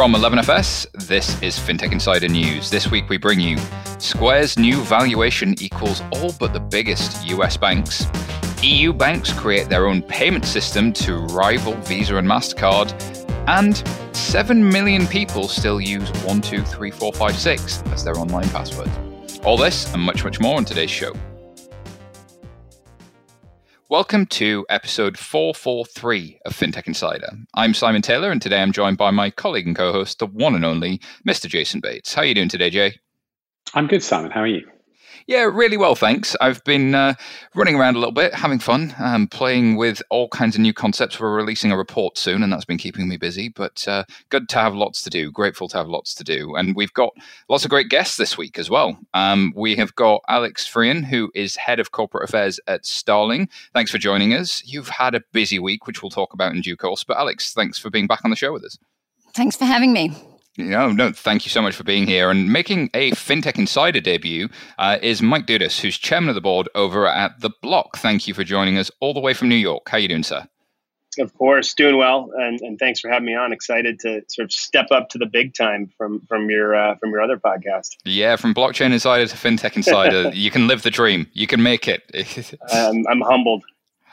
From 11FS, this is FinTech Insider News. This week we bring you Square's new valuation equals all but the biggest US banks. EU banks create their own payment system to rival Visa and MasterCard. And 7 million people still use 123456 as their online password. All this and much, much more on today's show. Welcome to episode 443 of FinTech Insider. I'm Simon Taylor, and today I'm joined by my colleague and co-host, the one and only Mr. Jason Bates. How are you doing today, Jay? I'm good, Simon. How are you? Yeah, really well, thanks. I've been uh, running around a little bit, having fun, um, playing with all kinds of new concepts. We're releasing a report soon, and that's been keeping me busy. But uh, good to have lots to do. Grateful to have lots to do, and we've got lots of great guests this week as well. Um, we have got Alex Frean, who is head of corporate affairs at Starling. Thanks for joining us. You've had a busy week, which we'll talk about in due course. But Alex, thanks for being back on the show with us. Thanks for having me. No, no, thank you so much for being here. And making a FinTech Insider debut uh, is Mike Dudas, who's chairman of the board over at The Block. Thank you for joining us all the way from New York. How are you doing, sir? Of course, doing well, and, and thanks for having me on. Excited to sort of step up to the big time from from your uh, from your other podcast. Yeah, from blockchain insider to fintech insider, you can live the dream. You can make it. um, I'm humbled.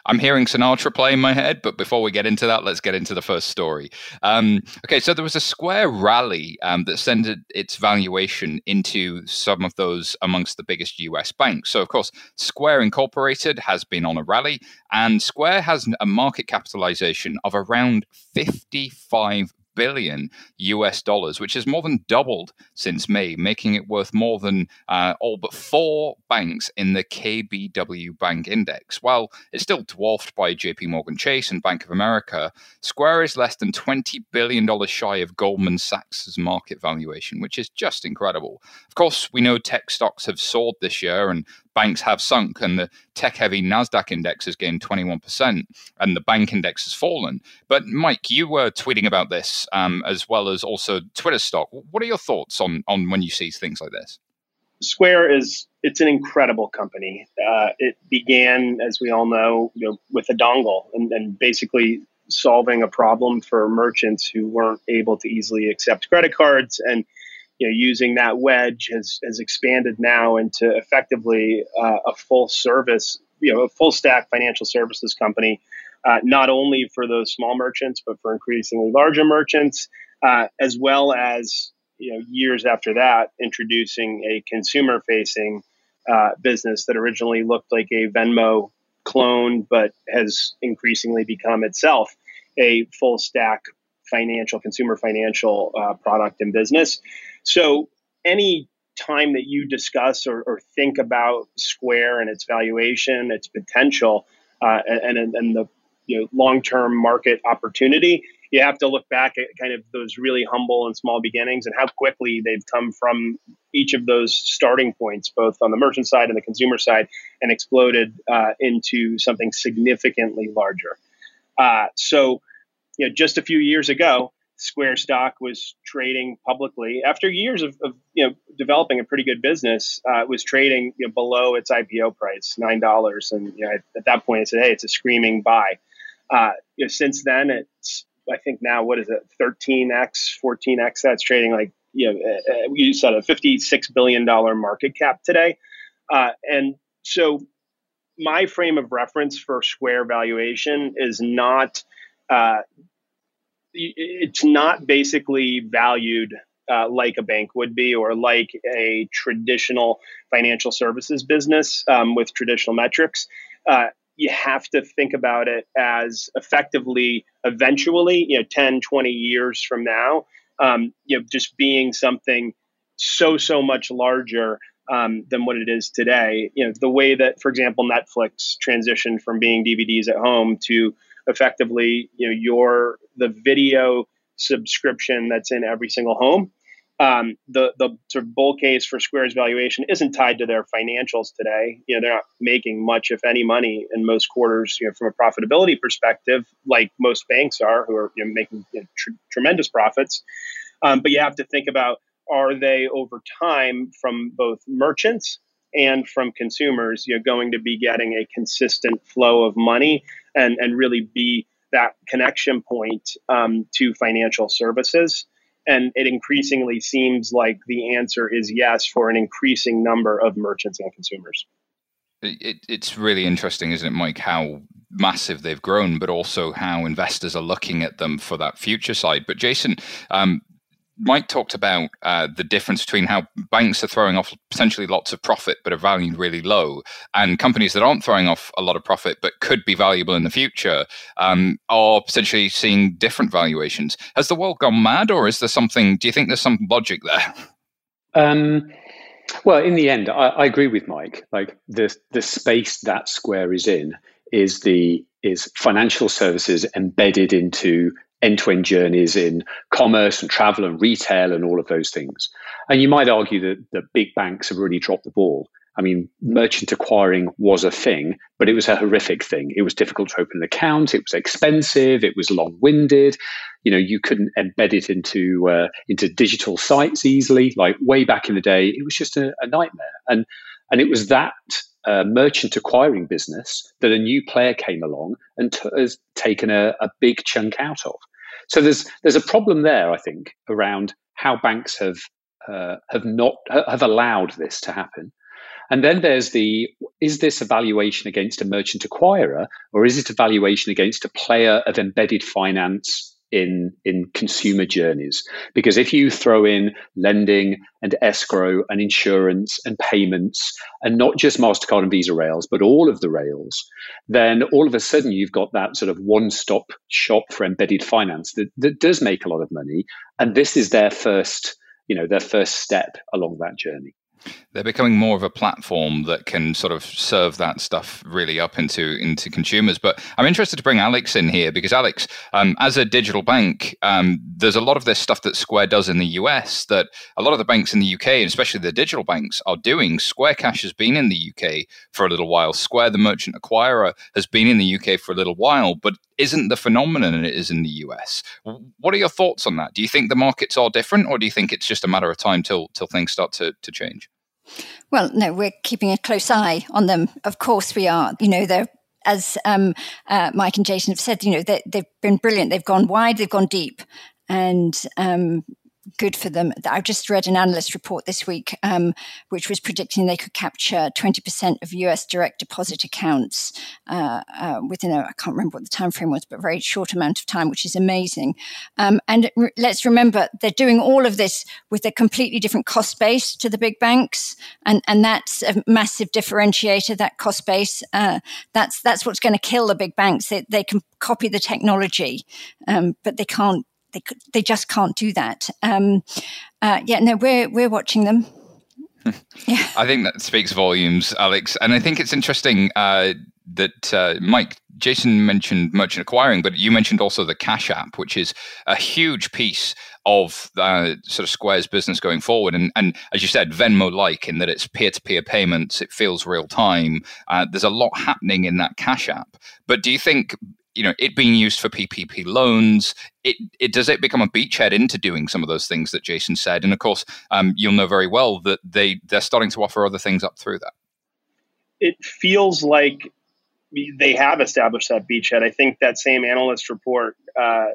I'm hearing Sinatra play in my head, but before we get into that, let's get into the first story. Um, okay, so there was a Square rally um, that sent its valuation into some of those amongst the biggest US banks. So, of course, Square Incorporated has been on a rally, and Square has a market capitalization of around 55 billion US dollars, which has more than doubled since May, making it worth more than uh, all but four banks in the KBW Bank Index. While it's still dwarfed by JP Morgan Chase and Bank of America, Square is less than $20 billion shy of Goldman Sachs' market valuation, which is just incredible. Of course, we know tech stocks have soared this year, and banks have sunk and the tech heavy NASDAQ index has gained 21% and the bank index has fallen. But Mike, you were tweeting about this um, as well as also Twitter stock. What are your thoughts on, on when you see things like this? Square is it's an incredible company. Uh, it began, as we all know, you know, with a dongle and, and basically solving a problem for merchants who weren't able to easily accept credit cards and you know, using that wedge has, has expanded now into effectively uh, a full service, you know, a full stack financial services company, uh, not only for those small merchants, but for increasingly larger merchants, uh, as well as, you know, years after that, introducing a consumer facing uh, business that originally looked like a Venmo clone, but has increasingly become itself a full stack financial, consumer financial uh, product and business. So any time that you discuss or, or, think about Square and its valuation, its potential, uh, and, and, and the you know, long-term market opportunity, you have to look back at kind of those really humble and small beginnings and how quickly they've come from each of those starting points, both on the merchant side and the consumer side, and exploded uh, into something significantly larger. Uh, so, you know, just a few years ago, Square stock was trading publicly after years of, of you know developing a pretty good business. Uh, was trading you know, below its IPO price, nine dollars, and you know, at that point I said, "Hey, it's a screaming buy." Uh, you know, since then, it's I think now what is it, thirteen x, fourteen x? That's trading like you know uh, you said a fifty six billion dollar market cap today, uh, and so my frame of reference for Square valuation is not uh, it's not basically valued uh, like a bank would be or like a traditional financial services business um, with traditional metrics. Uh, you have to think about it as effectively, eventually, you know, 10, 20 years from now, um, you know, just being something so, so much larger um, than what it is today. You know, the way that, for example, Netflix transitioned from being DVDs at home to effectively, you know, your the video subscription that's in every single home. Um, the the sort of bull case for Square's valuation isn't tied to their financials today. You know, they're not making much, if any, money in most quarters. You know, from a profitability perspective, like most banks are, who are you know, making you know, tr- tremendous profits. Um, but you have to think about are they over time from both merchants and from consumers, you know, going to be getting a consistent flow of money and, and really be that connection point um, to financial services. And it increasingly seems like the answer is yes for an increasing number of merchants and consumers. It, it's really interesting, isn't it, Mike, how massive they've grown, but also how investors are looking at them for that future side. But Jason, um, Mike talked about uh, the difference between how banks are throwing off potentially lots of profit but are valued really low, and companies that aren't throwing off a lot of profit but could be valuable in the future um, are potentially seeing different valuations. Has the world gone mad, or is there something? Do you think there's some logic there? Um, well, in the end, I, I agree with Mike. Like the the space that Square is in is the is financial services embedded into end-to-end journeys in commerce and travel and retail and all of those things. And you might argue that the big banks have really dropped the ball. I mean, merchant acquiring was a thing, but it was a horrific thing. It was difficult to open an account. It was expensive. It was long-winded. You know, you couldn't embed it into uh, into digital sites easily. Like way back in the day, it was just a, a nightmare. And and it was that uh, merchant acquiring business that a new player came along and t- has taken a, a big chunk out of. So there's there's a problem there, I think, around how banks have uh, have not have allowed this to happen. And then there's the is this a valuation against a merchant acquirer or is it a valuation against a player of embedded finance in in consumer journeys. Because if you throw in lending and escrow and insurance and payments and not just mastercard and visa rails but all of the rails then all of a sudden you've got that sort of one stop shop for embedded finance that, that does make a lot of money. And this is their first you know their first step along that journey they're becoming more of a platform that can sort of serve that stuff really up into into consumers. But I'm interested to bring Alex in here because Alex, um, as a digital bank, um, there's a lot of this stuff that Square does in the US that a lot of the banks in the UK, and especially the digital banks, are doing. Square Cash has been in the UK for a little while. Square, the merchant acquirer, has been in the UK for a little while, but isn't the phenomenon it is in the US. What are your thoughts on that? Do you think the markets are different, or do you think it's just a matter of time till till things start to, to change? Well, no, we're keeping a close eye on them. Of course, we are. You know, they're as um, uh, Mike and Jason have said. You know, they, have been brilliant. They've gone wide. They've gone deep. And um, good for them. I've just read an analyst report this week, um, which was predicting they could capture 20% of US direct deposit accounts uh, uh, within a, I can't remember what the time frame was, but a very short amount of time, which is amazing. Um, and re- let's remember, they're doing all of this with a completely different cost base to the big banks. And, and that's a massive differentiator, that cost base. Uh, that's, that's what's going to kill the big banks. They, they can copy the technology, um, but they can't they could, they just can't do that. Um, uh, yeah, no, we're we're watching them. yeah. I think that speaks volumes, Alex, and I think it's interesting uh, that uh, Mike Jason mentioned merchant acquiring, but you mentioned also the Cash App, which is a huge piece of uh, sort of Square's business going forward. And, and as you said, Venmo like in that it's peer to peer payments, it feels real time. Uh, there's a lot happening in that Cash App. But do you think you know it being used for PPP loans. It, it does it become a beachhead into doing some of those things that Jason said, and of course um, you'll know very well that they they're starting to offer other things up through that. It feels like they have established that beachhead. I think that same analyst report uh,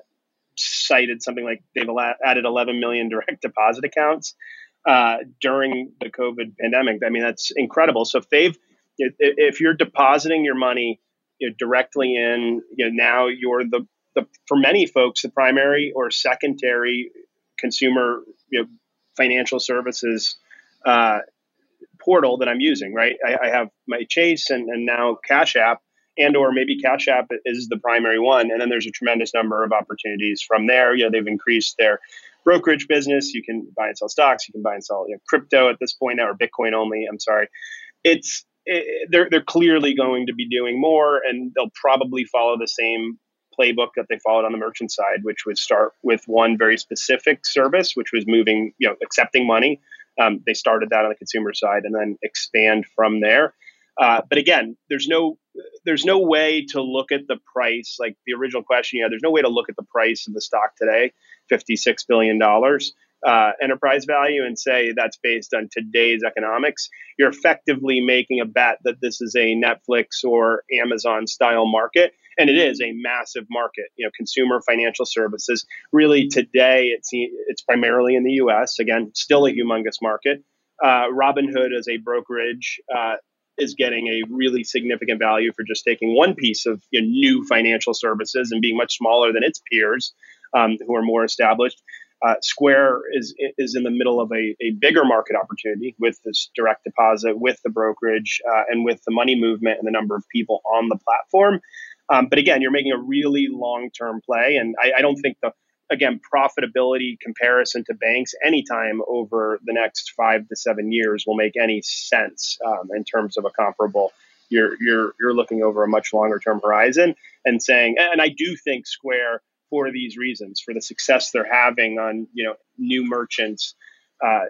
cited something like they've added 11 million direct deposit accounts uh, during the COVID pandemic. I mean that's incredible. So if they've if you're depositing your money you know, directly in. You know, now you're the, the for many folks the primary or secondary consumer you know, financial services uh, portal that I'm using. Right, I, I have my Chase and, and now Cash App, and or maybe Cash App is the primary one, and then there's a tremendous number of opportunities from there. You know, they've increased their brokerage business. You can buy and sell stocks. You can buy and sell you know, crypto at this point now, or Bitcoin only. I'm sorry. It's they're they're clearly going to be doing more, and they'll probably follow the same playbook that they followed on the merchant side, which would start with one very specific service, which was moving, you know, accepting money. Um, they started that on the consumer side, and then expand from there. Uh, but again, there's no there's no way to look at the price like the original question Yeah. There's no way to look at the price of the stock today, fifty six billion dollars, uh, enterprise value and say that's based on today's economics, you're effectively making a bet that this is a Netflix or Amazon style market. and it is a massive market. You know, consumer financial services. Really, today it's it's primarily in the U.S. Again, still a humongous market. Uh, Robinhood as a brokerage uh, is getting a really significant value for just taking one piece of you know, new financial services and being much smaller than its peers um, who are more established. Uh, Square is is in the middle of a, a bigger market opportunity with this direct deposit, with the brokerage, uh, and with the money movement and the number of people on the platform. Um, but again, you're making a really long term play, and I, I, don't think the again profitability comparison to banks anytime over the next five to seven years will make any sense um, in terms of a comparable. You're you're you're looking over a much longer term horizon and saying, and I do think Square for these reasons, for the success they're having on you know new merchants, uh,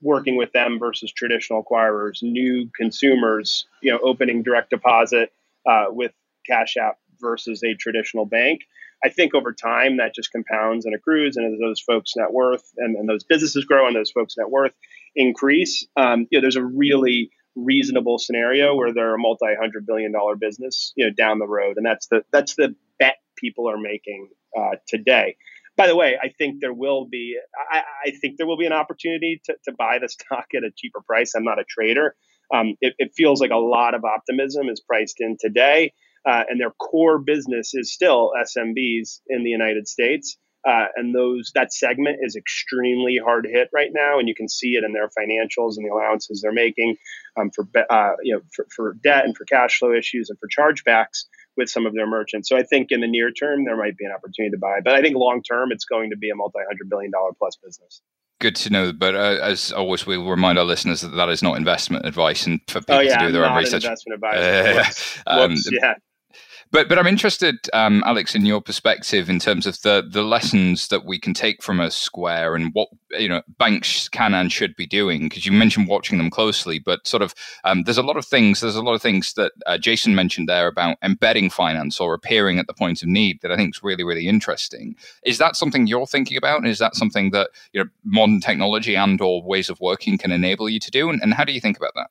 working with them versus traditional acquirers, new consumers, you know, opening direct deposit uh, with Cash App versus a traditional bank. I think over time that just compounds and accrues, and as those folks' net worth and, and those businesses grow and those folks' net worth increase, um, you know, there's a really reasonable scenario where they're a multi-hundred billion dollar business, you know, down the road, and that's the that's the bet people are making uh, today. By the way, I think there will be I, I, think there will be an opportunity to, to buy the stock at a cheaper price. I'm not a trader. Um, it, it, feels like a lot of optimism is priced in today, uh, and their core business is still SMBs in the United States. Uh, and those that segment is extremely hard hit right now, and you can see it in their financials and the allowances they're making um, for uh, you know for, for, debt and for cash flow issues and for chargebacks with some of their merchants. So I think in the near term there might be an opportunity to buy, but I think long term it's going to be a multi-hundred billion dollar plus business. Good to know, but uh, as always, we will remind our listeners that that is not investment advice, and for people oh, yeah, to do their own research. investment advice. Uh, um, yeah. But but I'm interested, um, Alex, in your perspective in terms of the the lessons that we can take from a Square and what you know banks can and should be doing. Because you mentioned watching them closely, but sort of um, there's a lot of things. There's a lot of things that uh, Jason mentioned there about embedding finance or appearing at the point of need that I think is really really interesting. Is that something you're thinking about? And is that something that you know modern technology and or ways of working can enable you to do? And, and how do you think about that?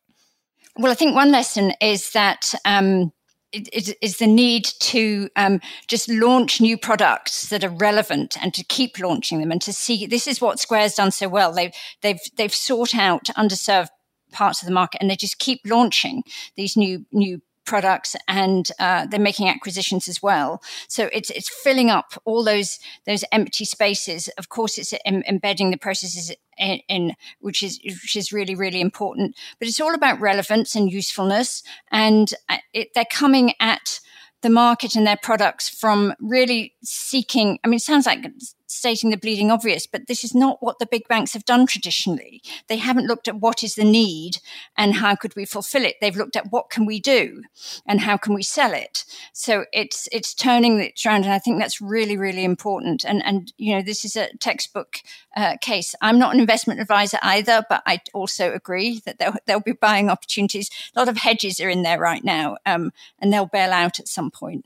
Well, I think one lesson is that. Um, is, the need to um, just launch new products that are relevant and to keep launching them and to see this is what Square's done so well. They've they've they've sought out underserved parts of the market and they just keep launching these new new products and uh, they're making acquisitions as well. So it's it's filling up all those those empty spaces. Of course, it's em- embedding the processes in, in, which is which is really really important. But it's all about relevance and usefulness, and uh, it, they're coming at the market and their products from really seeking. I mean, it sounds like stating the bleeding obvious, but this is not what the big banks have done traditionally. They haven't looked at what is the need and how could we fulfill it. They've looked at what can we do and how can we sell it. So it's it's turning it around, and I think that's really really important. And and you know this is a textbook uh, case. I'm not an investment advisor either, but I also agree that they'll they'll be buying opportunities. A lot of hedges are in there right now, um, and they'll bail out at some point.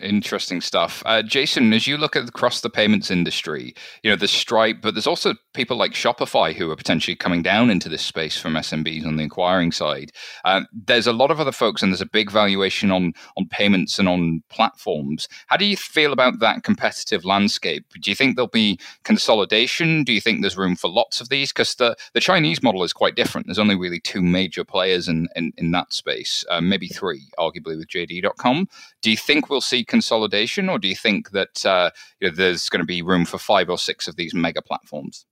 Interesting stuff. Uh, Jason, as you look at across the payments industry, you know, there's Stripe, but there's also people like Shopify who are potentially coming down into this space from SMBs on the acquiring side. Uh, there's a lot of other folks, and there's a big valuation on on payments and on platforms. How do you feel about that competitive landscape? Do you think there'll be consolidation? Do you think there's room for lots of these? Because the, the Chinese model is quite different. There's only really two major players in, in, in that space, uh, maybe three, arguably, with JD.com. Do you think we'll see consolidation, or do you think that uh, you know, there's going to be room for five or six of these mega platforms?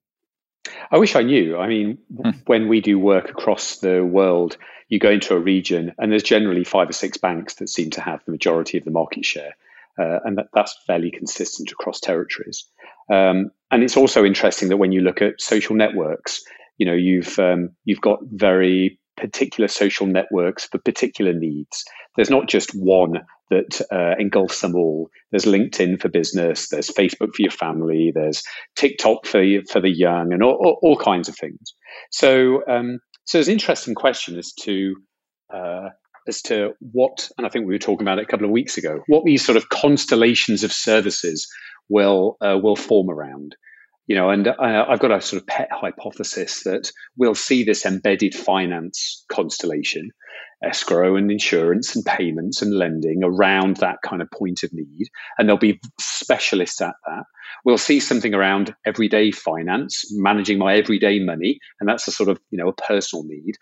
I wish I knew. I mean, hmm. when we do work across the world, you go into a region and there's generally five or six banks that seem to have the majority of the market share. Uh, and that, that's fairly consistent across territories. Um, and it's also interesting that when you look at social networks, you know, you've um, you've got very particular social networks for particular needs. There's not just one that uh, engulfs them all. There's LinkedIn for business, there's Facebook for your family, there's TikTok for for the young, and all, all, all kinds of things. So, um, so it's an interesting question as to uh, as to what, and I think we were talking about it a couple of weeks ago, what these sort of constellations of services will uh, will form around. You know, and uh, I've got a sort of pet hypothesis that we'll see this embedded finance constellation escrow and insurance and payments and lending around that kind of point of need. And there'll be specialists at that. We'll see something around everyday finance, managing my everyday money. And that's a sort of, you know, a personal need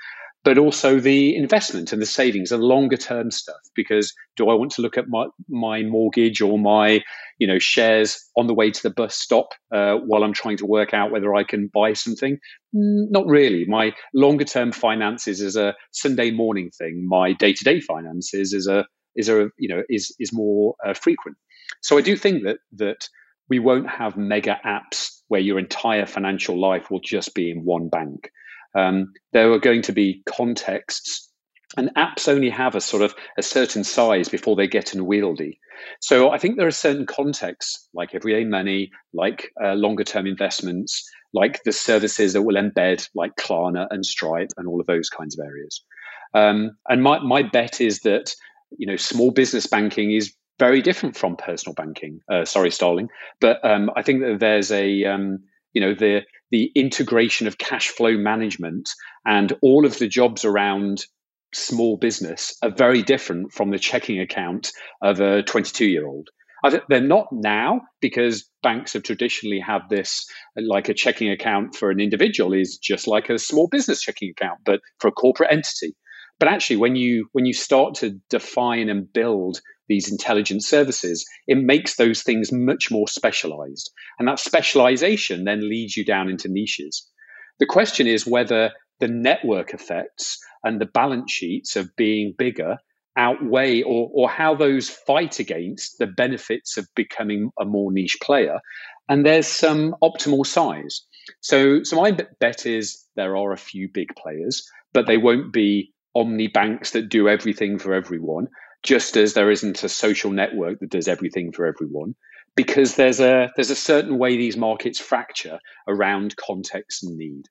but also the investment and the savings and longer term stuff because do i want to look at my, my mortgage or my you know shares on the way to the bus stop uh, while i'm trying to work out whether i can buy something? Mm, not really. My longer term finances is a sunday morning thing. My day-to-day finances is a is a you know is is more uh, frequent. So i do think that that we won't have mega apps where your entire financial life will just be in one bank um, there are going to be contexts and apps only have a sort of a certain size before they get unwieldy. So I think there are certain contexts like everyday money, like uh, longer term investments, like the services that will embed like Klarna and Stripe and all of those kinds of areas. Um, and my, my bet is that you know small business banking is very different from personal banking. Uh, sorry, Starling, but um, I think that there's a um, you know the the integration of cash flow management and all of the jobs around small business are very different from the checking account of a 22 year old. They're not now because banks have traditionally had this, like a checking account for an individual is just like a small business checking account, but for a corporate entity. But actually, when you when you start to define and build these intelligent services, it makes those things much more specialized. And that specialization then leads you down into niches. The question is whether the network effects and the balance sheets of being bigger outweigh or, or how those fight against the benefits of becoming a more niche player. And there's some optimal size. So, so my bet is there are a few big players, but they won't be omni banks that do everything for everyone just as there isn't a social network that does everything for everyone because there's a there's a certain way these markets fracture around context and need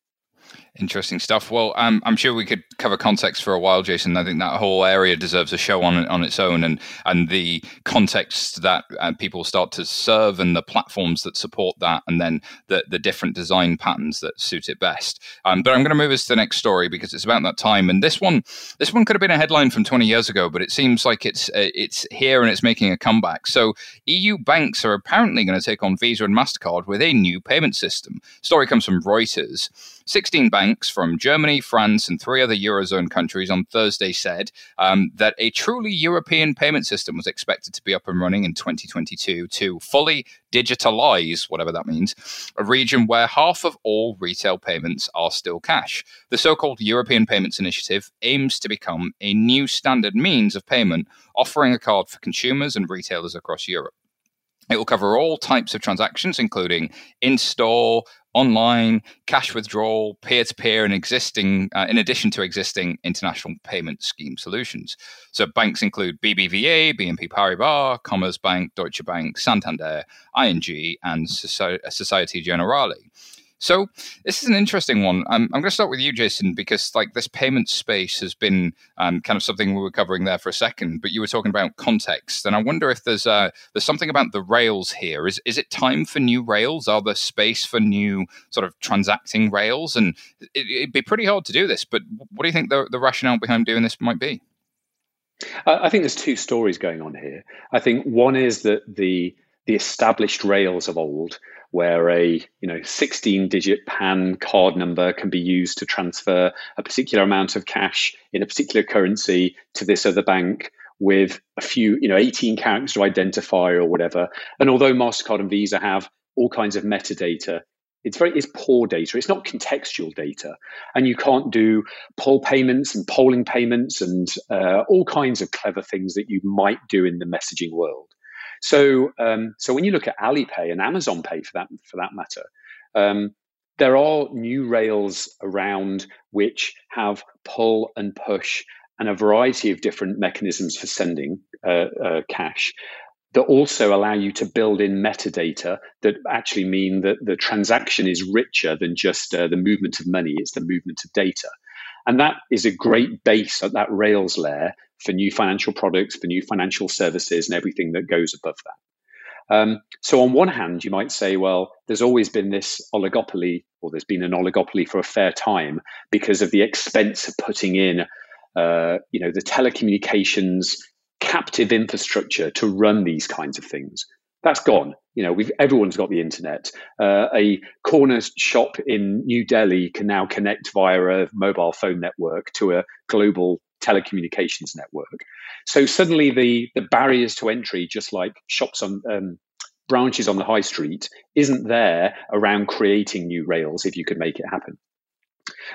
Interesting stuff. Well, um, I'm sure we could cover context for a while, Jason. I think that whole area deserves a show on on its own, and and the context that uh, people start to serve, and the platforms that support that, and then the the different design patterns that suit it best. Um, but I'm going to move us to the next story because it's about that time, and this one this one could have been a headline from 20 years ago, but it seems like it's uh, it's here and it's making a comeback. So EU banks are apparently going to take on Visa and Mastercard with a new payment system. Story comes from Reuters. 16 banks from Germany, France, and three other Eurozone countries on Thursday said um, that a truly European payment system was expected to be up and running in 2022 to fully digitalize, whatever that means, a region where half of all retail payments are still cash. The so called European Payments Initiative aims to become a new standard means of payment, offering a card for consumers and retailers across Europe. It will cover all types of transactions, including in store, online, cash withdrawal, peer to peer, and existing, uh, in addition to existing international payment scheme solutions. So banks include BBVA, BNP Paribas, Commerzbank, Deutsche Bank, Santander, ING, and Societe Generale. So this is an interesting one. Um, I'm going to start with you, Jason, because like this payment space has been um, kind of something we were covering there for a second, but you were talking about context, and I wonder if there's uh, there's something about the rails here. Is is it time for new rails? Are there space for new sort of transacting rails? And it, would be pretty hard to do this, but what do you think the, the rationale behind doing this might be? I think there's two stories going on here. I think one is that the the established rails of old where a you know 16 digit pan card number can be used to transfer a particular amount of cash in a particular currency to this other bank with a few you know 18 characters to identify or whatever. And although mastercard and visa have all kinds of metadata it's very it's poor data. It's not contextual data. And you can't do pull payments and pulling payments and uh, all kinds of clever things that you might do in the messaging world so, um, so when you look at Alipay and Amazon Pay for that for that matter, um, there are new rails around which have pull and push and a variety of different mechanisms for sending uh, uh, cash that also allow you to build in metadata that actually mean that the transaction is richer than just uh, the movement of money, it's the movement of data. And that is a great base at that Rails layer for new financial products, for new financial services, and everything that goes above that. Um, so, on one hand, you might say, well, there's always been this oligopoly, or there's been an oligopoly for a fair time because of the expense of putting in uh, you know, the telecommunications captive infrastructure to run these kinds of things. That's gone. You know, we've everyone's got the internet. Uh, a corner shop in New Delhi can now connect via a mobile phone network to a global telecommunications network. So suddenly, the the barriers to entry, just like shops on um, branches on the high street, isn't there around creating new rails if you could make it happen.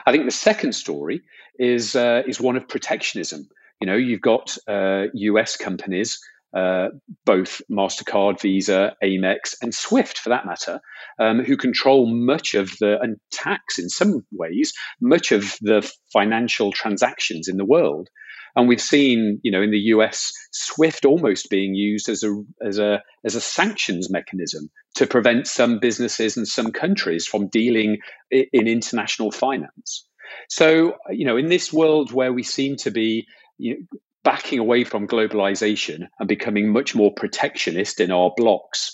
I think the second story is uh, is one of protectionism. You know, you've got uh, U.S. companies, uh, both Mastercard, Visa, Amex, and Swift, for that matter, um, who control much of the and tax in some ways much of the financial transactions in the world. And we've seen, you know, in the US, SWIFT almost being used as a as a as a sanctions mechanism to prevent some businesses and some countries from dealing in international finance. So, you know, in this world where we seem to be you know, backing away from globalization and becoming much more protectionist in our blocks,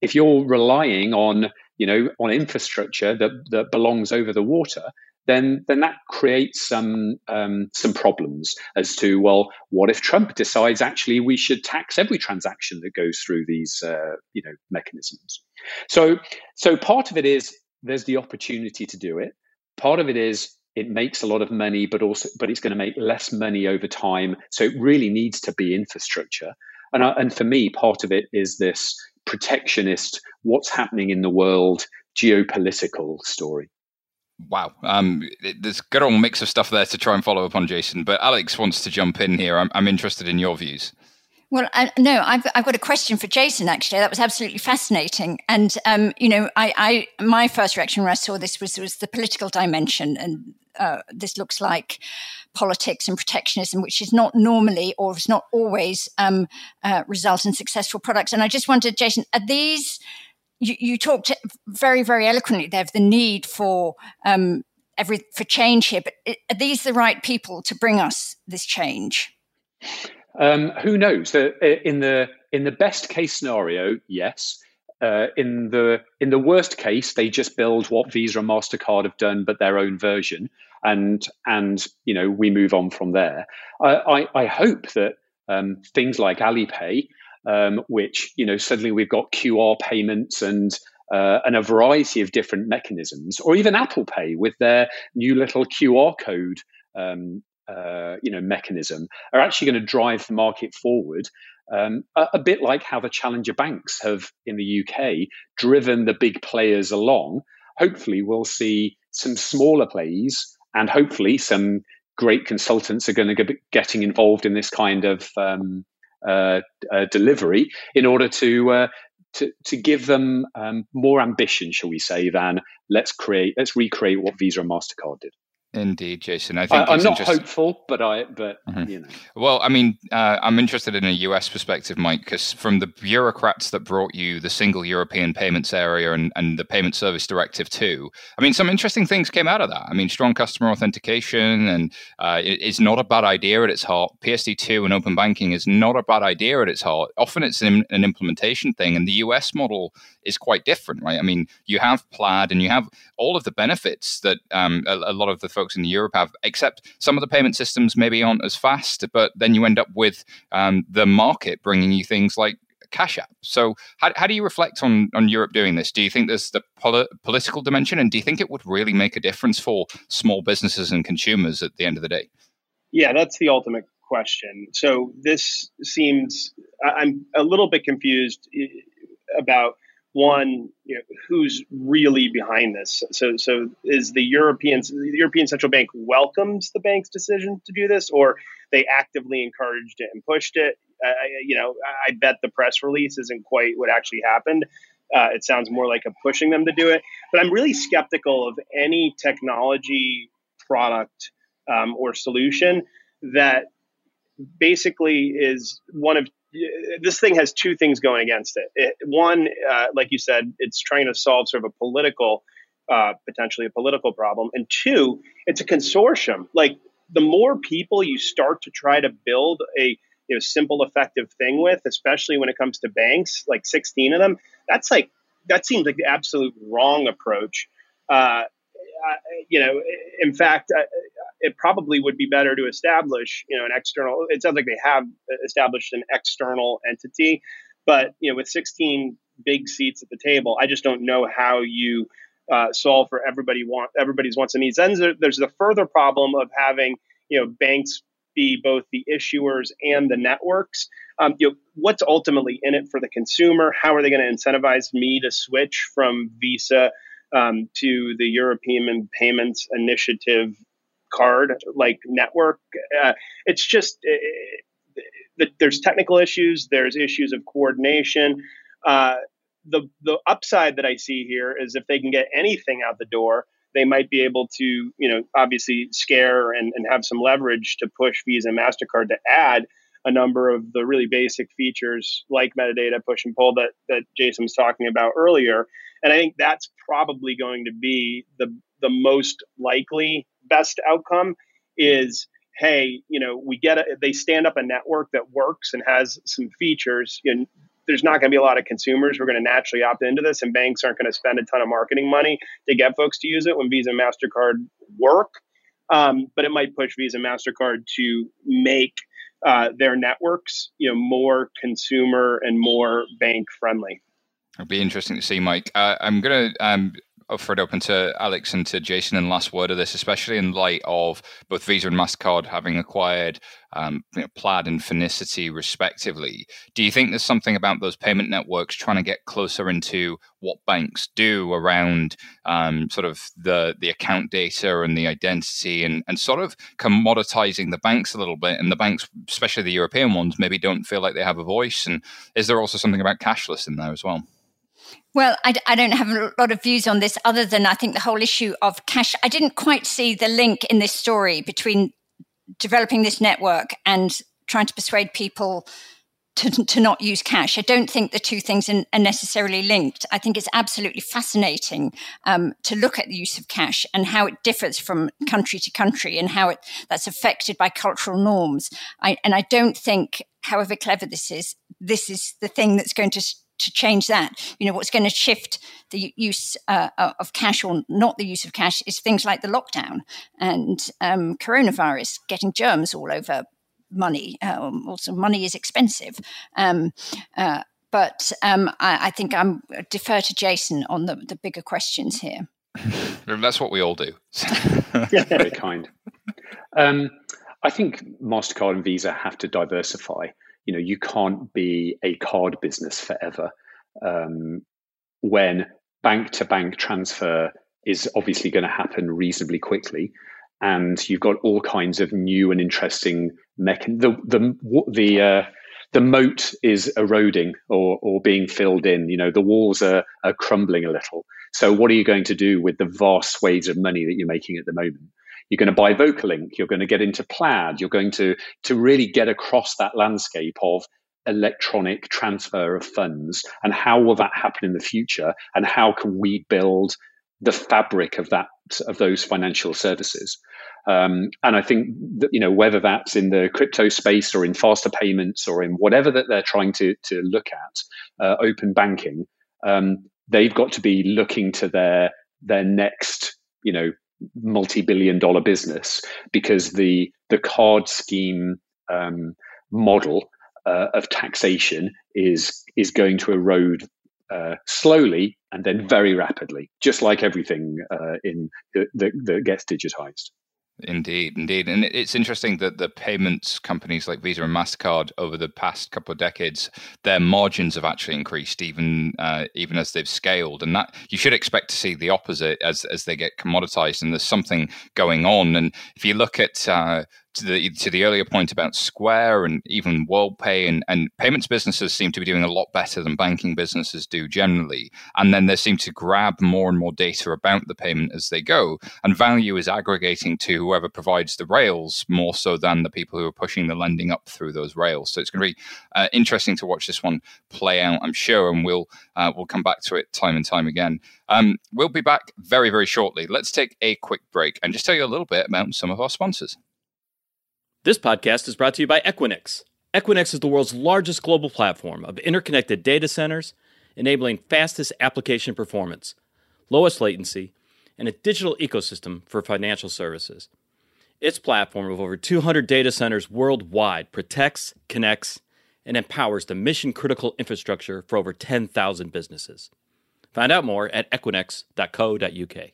if you're relying on you know on infrastructure that that belongs over the water, then then that creates some um, some problems as to well, what if Trump decides actually we should tax every transaction that goes through these uh, you know mechanisms? So so part of it is there's the opportunity to do it. Part of it is it makes a lot of money, but also but it's going to make less money over time. So it really needs to be infrastructure. And uh, and for me, part of it is this protectionist, what's happening in the world, geopolitical story. Wow, um, there's a good old mix of stuff there to try and follow up on, Jason. But Alex wants to jump in here. I'm, I'm interested in your views. Well, I, no, I've, I've got a question for Jason. Actually, that was absolutely fascinating. And um, you know, I, I my first reaction when I saw this was was the political dimension, and uh, this looks like politics and protectionism, which is not normally or is not always um, uh, result in successful products. And I just wondered, Jason, are these you, you talked very, very eloquently there of the need for um, every for change here. But are these the right people to bring us this change? Um, who knows? In the in the best case scenario, yes. Uh, in the in the worst case, they just build what Visa and Mastercard have done, but their own version, and and you know we move on from there. I I, I hope that um, things like Alipay um, which you know suddenly we've got QR payments and uh, and a variety of different mechanisms, or even Apple Pay with their new little QR code, um, uh, you know, mechanism, are actually going to drive the market forward. Um, a, a, bit like how the challenger banks have in the UK driven the big players along. Hopefully, we'll see some smaller plays, and hopefully, some great consultants are going to be getting involved in this kind of um, uh, uh, delivery in order to uh, to, to give them um, more ambition, shall we say, than let's create, let's recreate what Visa and Mastercard did. Indeed, Jason. I think I, am not hopeful, but I, but mm-hmm. you know. Well, I mean, uh, I'm interested in a US perspective, Mike, because from the bureaucrats that brought you the single European payments area and, and the payment service directive too. I mean, some interesting things came out of that. I mean, strong customer authentication and uh, it, it's not a bad idea at its heart. PSD2 and open banking is not a bad idea at its heart. Often it's an, an implementation thing, and the US model is quite different, right? I mean, you have Plaid and you have all of the benefits that um, a, a lot of the folks in Europe have, except some of the payment systems maybe aren't as fast, but then you end up with um, the market bringing you things like Cash App. So, how, how do you reflect on, on Europe doing this? Do you think there's the poli- political dimension, and do you think it would really make a difference for small businesses and consumers at the end of the day? Yeah, that's the ultimate question. So, this seems, I'm a little bit confused eh, about one, you know, who's really behind this? So, so is the European the European Central Bank welcomes the bank's decision to do this, or they actively encouraged it and pushed it? Uh, you know, I bet the press release isn't quite what actually happened. Uh, it sounds more like a pushing them to do it. But I'm really skeptical of any technology product um, or solution that basically is one of this thing has two things going against it. it one, uh, like you said, it's trying to solve sort of a political, uh, potentially a political problem, and two, it's a consortium. Like the more people you start to try to build a you know, simple, effective thing with, especially when it comes to banks, like 16 of them, that's like that seems like the absolute wrong approach. Uh, you know, in fact, it probably would be better to establish, you know, an external. It sounds like they have established an external entity, but you know, with 16 big seats at the table, I just don't know how you uh, solve for everybody want everybody's wants and needs. Then there's the further problem of having you know banks be both the issuers and the networks. Um, you know, what's ultimately in it for the consumer? How are they going to incentivize me to switch from Visa um, to the European Payments Initiative card like network? Uh, it's just uh, there's technical issues. There's issues of coordination. Uh, the the upside that I see here is if they can get anything out the door, they might be able to, you know, obviously scare and, and have some leverage to push Visa and MasterCard to add a number of the really basic features like metadata push and pull that, that Jason was talking about earlier. And I think that's probably going to be the the most likely best outcome is hey, you know, we get a, they stand up a network that works and has some features. Know, there's not going to be a lot of consumers who are going to naturally opt into this, and banks aren't going to spend a ton of marketing money to get folks to use it when Visa and Mastercard work. Um, but it might push Visa and Mastercard to make uh, their networks, you know, more consumer and more bank friendly. It'll be interesting to see, Mike. Uh, I'm going to um, offer it open to Alex and to Jason in last word of this, especially in light of both Visa and Mastercard having acquired um, you know, Plaid and Finicity respectively. Do you think there's something about those payment networks trying to get closer into what banks do around um, sort of the the account data and the identity and, and sort of commoditizing the banks a little bit and the banks, especially the European ones, maybe don't feel like they have a voice? And is there also something about cashless in there as well? Well, I, I, don't have a lot of views on this other than I think the whole issue of cash. I didn't quite see the link in this story between developing this network and trying to persuade people to, to not use cash. I don't think the two things are necessarily linked. I think it's absolutely fascinating um, to look at the use of cash and how it differs from country to country and how it that's affected by cultural norms. I, and I don't think, however clever this is, this is the thing that's going to to change that. You know, what's going to shift the use uh, of cash or not the use of cash is things like the lockdown and um, coronavirus, getting germs all over money. Um, also, money is expensive. Um, uh, but um, I, I, think I'm defer to Jason on the, the bigger questions here. That's what we all do. Very kind. Um, I think Mastercard and Visa have to diversify you know you can't be a card business forever. Um, when bank to bank transfer is obviously going to happen reasonably quickly and you've got all kinds of new and interesting mechan- the the the uh, the moat is eroding or or being filled in you know the walls are are crumbling a little. So what are you going to do with the vast swathes of money that you're making at the moment you're going to buy Vocalink, you're going to get into Plaid, you're going to to really get across that landscape of electronic transfer of funds and how will that happen in the future and how can we build the fabric of that of those financial services? Um, and I think that, you know whether that's in the crypto space or in faster payments or in whatever that they're trying to to look at uh, open banking um, they've got to be looking to their their next you know multi-billion dollar business because the the card scheme um, model uh, of taxation is is going to erode uh, slowly and then very rapidly, just like everything uh, in that, that gets digitized. Indeed, indeed. And it's interesting that the payments companies like Visa and MasterCard over the past couple of decades, their margins have actually increased even uh, even as they've scaled. And that you should expect to see the opposite as, as they get commoditized and there's something going on. And if you look at uh, to the to the earlier point about Square and even WorldPay and, and payments businesses seem to be doing a lot better than banking businesses do generally. And then they seem to grab more and more data about the payment as they go. And value is aggregating to whoever provides the rails more so than the people who are pushing the lending up through those rails. So it's going to be uh, interesting to watch this one play out, I'm sure, and we'll uh, we'll come back to it time and time again. Um, we'll be back very very shortly. Let's take a quick break and just tell you a little bit about some of our sponsors. This podcast is brought to you by Equinix. Equinix is the world's largest global platform of interconnected data centers, enabling fastest application performance, lowest latency, and a digital ecosystem for financial services. Its platform of over 200 data centers worldwide protects, connects, and empowers the mission critical infrastructure for over 10,000 businesses. Find out more at equinix.co.uk.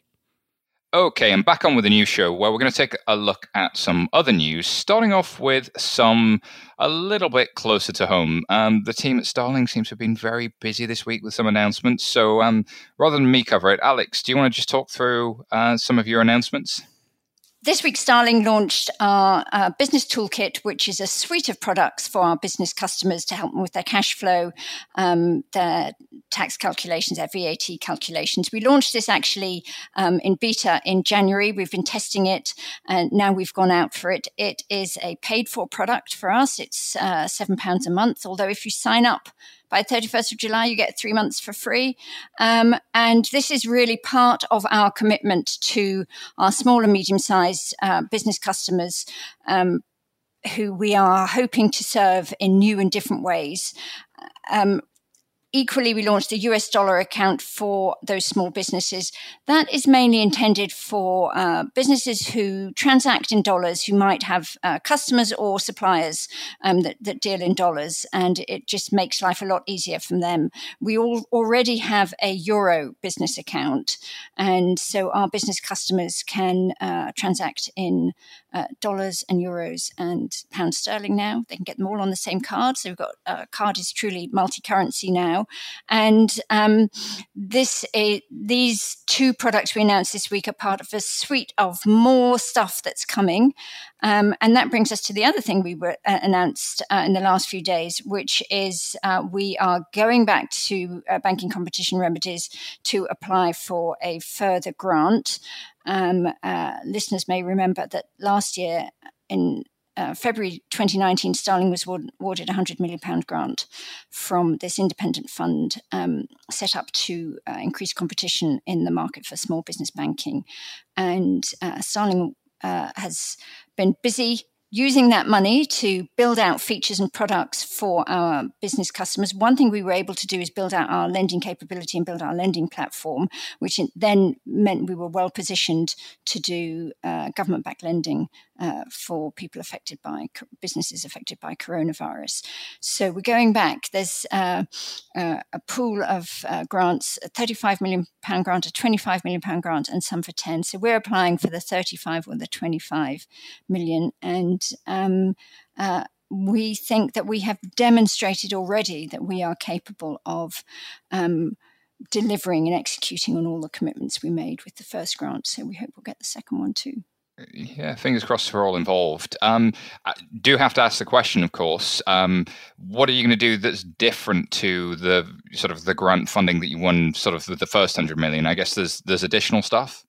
Okay, and back on with the new show where we're going to take a look at some other news, starting off with some a little bit closer to home. Um, the team at Starling seems to have been very busy this week with some announcements. So um, rather than me cover it, Alex, do you want to just talk through uh, some of your announcements? This week, Starling launched our uh, business toolkit, which is a suite of products for our business customers to help them with their cash flow, um, their tax calculations, their VAT calculations. We launched this actually um, in beta in January. We've been testing it, and now we've gone out for it. It is a paid for product for us. It's uh, £7 a month, although if you sign up by 31st of July, you get three months for free. Um, and this is really part of our commitment to our small and medium sized uh, business customers. Um, who we are hoping to serve in new and different ways. Um, equally, we launched the US dollar account for those small businesses. That is mainly intended for uh, businesses who transact in dollars, who might have uh, customers or suppliers um, that, that, deal in dollars, and it just makes life a lot easier for them. We all already have a euro business account, and so our business customers can uh, transact in uh, dollars and euros and pound sterling now. They can get them all on the same card. So we've got uh, card is truly multi-currency now, and um, this is, these two products we announced this week are part of a suite of more stuff that's coming. Um, and that brings us to the other thing we were uh, announced uh, in the last few days, which is uh, we are going back to uh, banking competition remedies to apply for a further grant. Um, uh, listeners may remember that last year in uh, February 2019, Starling was awarded a £100 million grant from this independent fund um, set up to uh, increase competition in the market for small business banking. And uh, Starling uh, has been busy using that money to build out features and products for our business customers. One thing we were able to do is build out our lending capability and build our lending platform, which then meant we were well positioned to do uh, government backed lending uh, for people affected by businesses affected by coronavirus. So we're going back. There's uh, uh, a pool of uh, grants: a 35 million pound grant, a 25 million pound grant, and some for 10. So we're applying for the 35 or the 25 million, and um, uh, we think that we have demonstrated already that we are capable of. Um, delivering and executing on all the commitments we made with the first grant. So we hope we'll get the second one too. Yeah, fingers crossed for all involved. Um, I do have to ask the question, of course. Um, what are you going to do that's different to the sort of the grant funding that you won, sort of with the first hundred million? I guess there's there's additional stuff.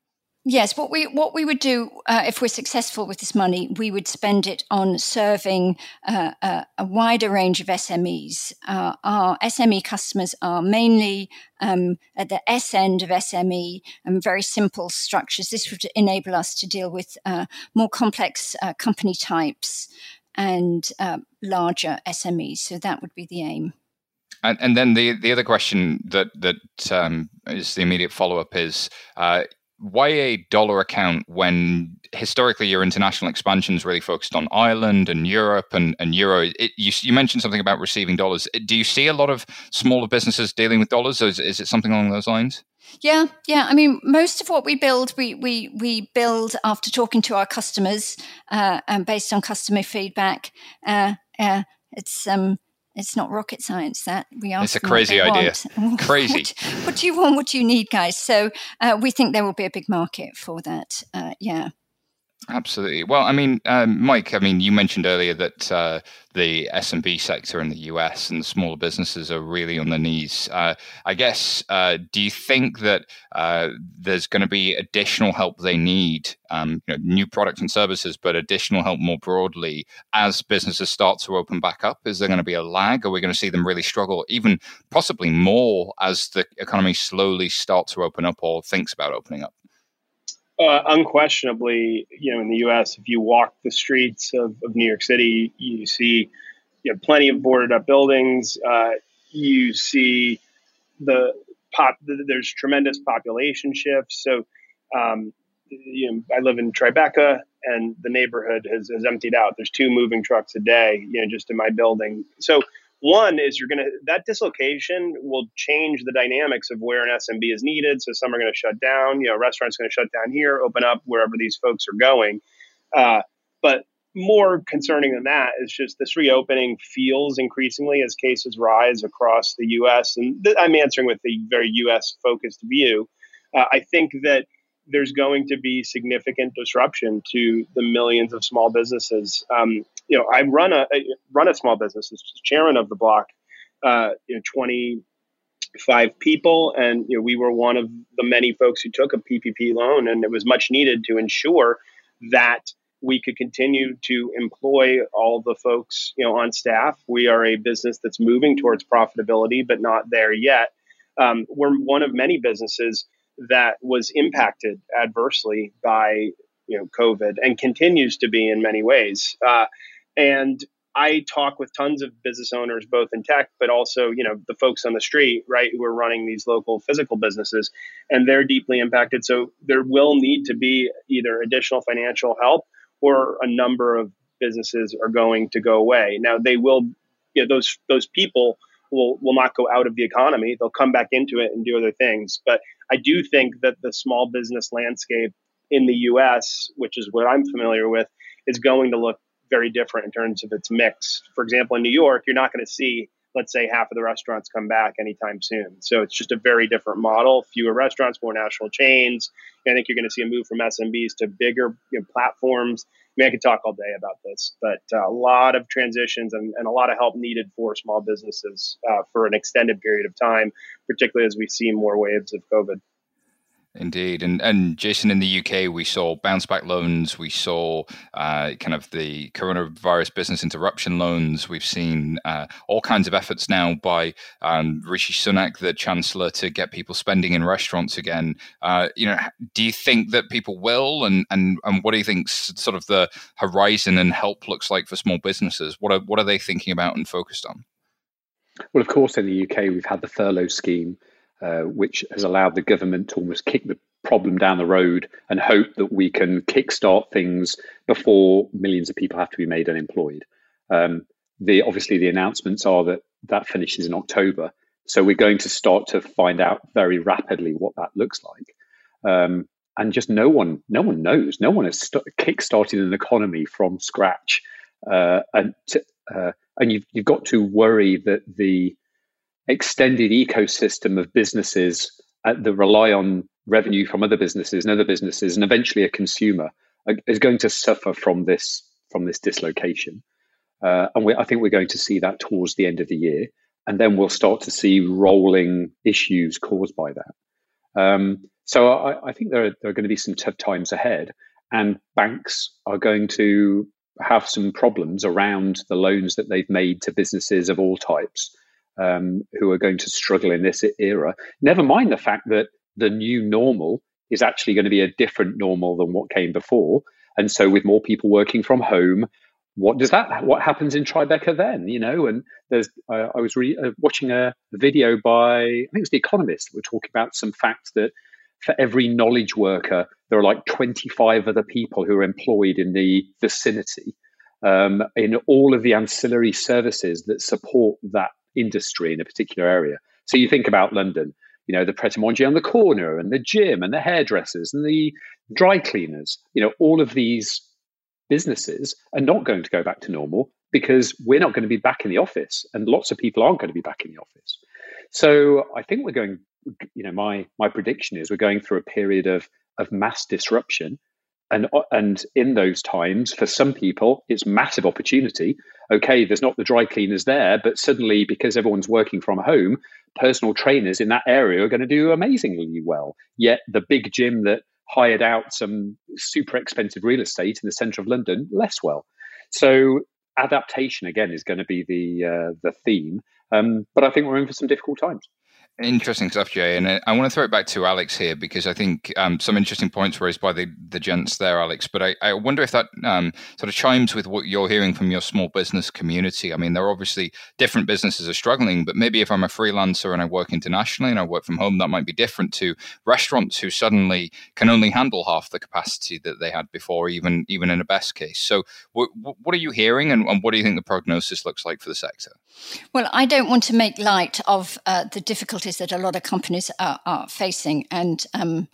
Yes, what we what we would do uh, if we're successful with this money, we would spend it on serving uh, a, a, wider range of SMEs. Uh, our SME customers are mainly um, at the S end of SME and very simple structures. This would enable us to deal with uh, more complex uh, company types and uh, larger SMEs. So that would be the aim. And, and, then the the other question that that um, is the immediate follow up is uh, why a dollar account when historically your international expansion is really focused on Ireland and Europe and, and Euro? It, you, you, mentioned something about receiving dollars. Do you see a lot of smaller businesses dealing with dollars? Or is, is it something along those lines? Yeah, yeah. I mean, most of what we build, we we we build after talking to our customers uh, and based on customer feedback. Uh, uh, it's um, it's not rocket science that we ask. It's a crazy idea. crazy. what, what, do you want? What do you need, guys? So uh, we think there will be a big market for that. Uh, yeah. Absolutely. Well, I mean, um, Mike, I mean, you mentioned earlier that uh, the SMB sector in the US and the smaller businesses are really on their knees. Uh, I guess, uh, do you think that uh, there's going to be additional help they need, um, you know, new products and services, but additional help more broadly as businesses start to open back up? Is there going to be a lag? Are we going to see them really struggle, even possibly more as the economy slowly starts to open up or thinks about opening up? Uh, unquestionably, you know, in the U.S., if you walk the streets of, of New York City, you see you know, plenty of boarded up buildings. Uh, you see the pop. There's tremendous population shifts. So, um, you know, I live in Tribeca, and the neighborhood has, has emptied out. There's two moving trucks a day, you know, just in my building. So one is you're going to that dislocation will change the dynamics of where an SMB is needed. So some are going to shut down. You know, restaurants going to shut down here, open up wherever these folks are going. Uh, but more concerning than that is just this reopening feels increasingly as cases rise across the U.S. And th- I'm answering with a very U.S. focused view. Uh, I think that there's going to be significant disruption to the millions of small businesses. Um, you know, I run a, run a small business as chairman of the block. Uh, you know, 25 people, and you know, we were one of the many folks who took a PPP loan, and it was much needed to ensure that we could continue to employ all the folks you know on staff. We are a business that's moving towards profitability, but not there yet. Um, we're one of many businesses that was impacted adversely by you know COVID and continues to be in many ways. Uh, and I talk with tons of business owners, both in tech, but also you know the folks on the street, right, who are running these local physical businesses, and they're deeply impacted. So there will need to be either additional financial help or a number of businesses are going to go away. Now they will, you know, those those people will will not go out of the economy. They'll come back into it and do other things. But I do think that the small business landscape in the U.S., which is what I'm familiar with, is going to look very different in terms of its mix. For example, in New York, you're not going to see let's say half of the restaurants come back anytime soon. So it's just a very different model. Fewer restaurants, more national chains. I think you're going to see a move from SMBs to bigger you know, platforms. I mean, I could talk all day about this, but uh, a lot of transitions and, and, a lot of help needed for small businesses uh, for an extended period of time, particularly as we see more waves of COVID. Indeed, and and Jason, in the UK, we saw bounce back loans, we saw uh, kind of the coronavirus business interruption loans. We've seen uh, all kinds of efforts now by um, Rishi Sunak, the Chancellor, to get people spending in restaurants again. Uh, you know, do you think that people will, and and and what do you think sort of the horizon and help looks like for small businesses? What are what are they thinking about and focused on? Well, of course, in the UK, we've had the furlough scheme uh, which has allowed the government to almost kick the problem down the road and hope that we can kickstart things before millions of people have to be made unemployed. Um, the obviously the announcements are that that finishes in October, so we're going to start to find out very rapidly what that looks like. Um, and just no one, no one knows. No one has st- kick-started an economy from scratch, uh, and to, uh, and you've you've got to worry that the extended ecosystem of businesses uh, that rely on revenue from other businesses and other businesses, and eventually a consumer uh, is going to suffer from this from this dislocation. Uh, and we, I think we're going to see that towards the end of the year, and then we'll start to see rolling issues caused by that. Um, so I, I, think there are, there are going to be some tough times ahead, and banks are going to have some problems around the loans that they've made to businesses of all types um, who are going to struggle in this era. Never mind the fact that the new normal is actually going to be a different normal than what came before. And so, with more people working from home, what does that? What happens in Tribeca then? You know, and there's. Uh, I was re- uh, watching a video by I think it was The Economist. We're talking about some facts that for every knowledge worker, there are like 25 other people who are employed in the vicinity um, in all of the ancillary services that support that industry in a particular area. So you think about London, you know, the Pret a Manger on the corner and the gym and the hairdressers and the dry cleaners, you know, all of these businesses are not going to go back to normal because we're not going to be back in the office and lots of people aren't going to be back in the office. So I think we're going, you know, my my prediction is we're going through a period of of mass disruption and and in those times for some people it's massive opportunity. Okay there's not the dry cleaners there but suddenly because everyone's working from home personal trainers in that area are going to do amazingly well. Yet the big gym that hired out some super expensive real estate in the center of london less well. So adaptation again is going to be the uh, the theme. Um, but i think we're in for some difficult times Interesting stuff, Jay. And I want to throw it back to Alex here because I think um, some interesting points raised by the, the gents there, Alex. But I, I wonder if that um, sort of chimes with what you're hearing from your small business community. I mean, there are obviously different businesses are struggling, but maybe if I'm a freelancer and I work internationally and I work from home, that might be different to restaurants who suddenly can only handle half the capacity that they had before, even even in a best case. So, what, what are you hearing, and, and, what do you think the prognosis looks like for the sector? Well, I don't want to make light of uh, the difficulties difficulties that a lot of companies are, are facing. And um,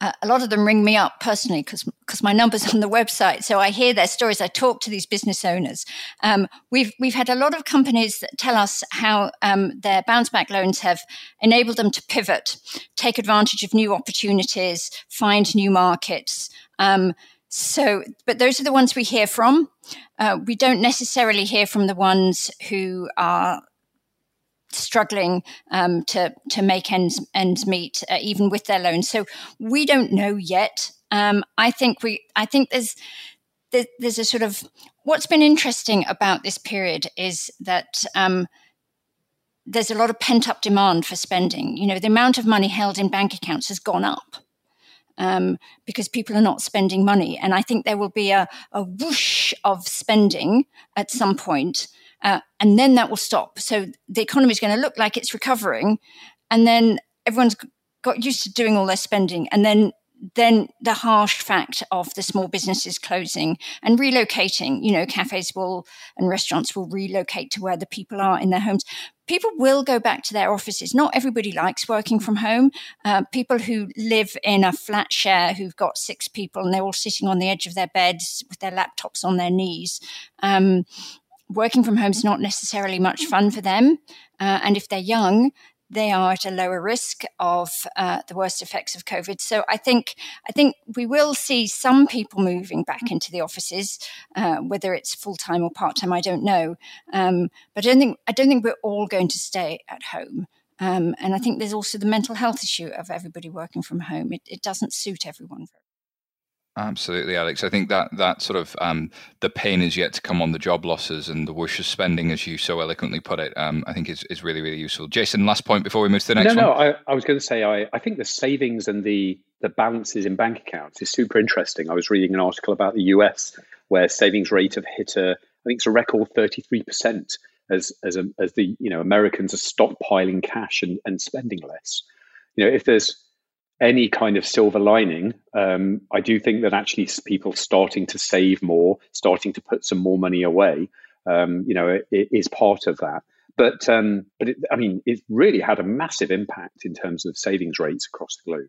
uh, a lot of them ring me up personally because my number's on the website. So I hear their stories. I talk to these business owners. Um, we've we've had a lot of companies that tell us how um, their bounce back loans have enabled them to pivot, take advantage of new opportunities, find new markets. Um, so, but those are the ones we hear from. Uh, we don't necessarily hear from the ones who are struggling um, to to make ends ends meet uh, even with their loans. So we don't know yet. Um, I think we I think there's there's a sort of what's been interesting about this period is that um, there's a lot of pent up demand for spending. You know, the amount of money held in bank accounts has gone up. Um, because people are not spending money. And I think there will be a, a whoosh of spending at some point uh, and then that will stop. So the economy is going to look like it's recovering, and then everyone's got used to doing all their spending, and then then the harsh fact of the small businesses closing and relocating you know cafes will and restaurants will relocate to where the people are in their homes. People will go back to their offices. Not everybody likes working from home. Uh, people who live in a flat share who've got six people and they're all sitting on the edge of their beds with their laptops on their knees um, working from home is not necessarily much fun for them. Uh, and if they're young, they are at a lower risk of uh, the worst effects of COVID. So I think I think we will see some people moving back into the offices, uh, whether it's full time or part time. I don't know, um, but I don't think I don't think we're all going to stay at home. Um, and I think there's also the mental health issue of everybody working from home. It, it doesn't suit everyone. Absolutely, Alex. I think that that sort of um, the pain is yet to come on the job losses and the whoosh of spending, as you so eloquently put it. Um, I think is, is really really useful. Jason, last point before we move to the next no, one. No, I, I was going to say I, I think the savings and the the balances in bank accounts is super interesting. I was reading an article about the US where savings rate have hit a I think it's a record thirty three percent as as a, as the you know Americans are stockpiling cash and, and spending less. You know, if there's any kind of silver lining, um, I do think that actually people starting to save more, starting to put some more money away, um, you know, it, it is part of that. But um, but it, I mean, it really had a massive impact in terms of savings rates across the globe.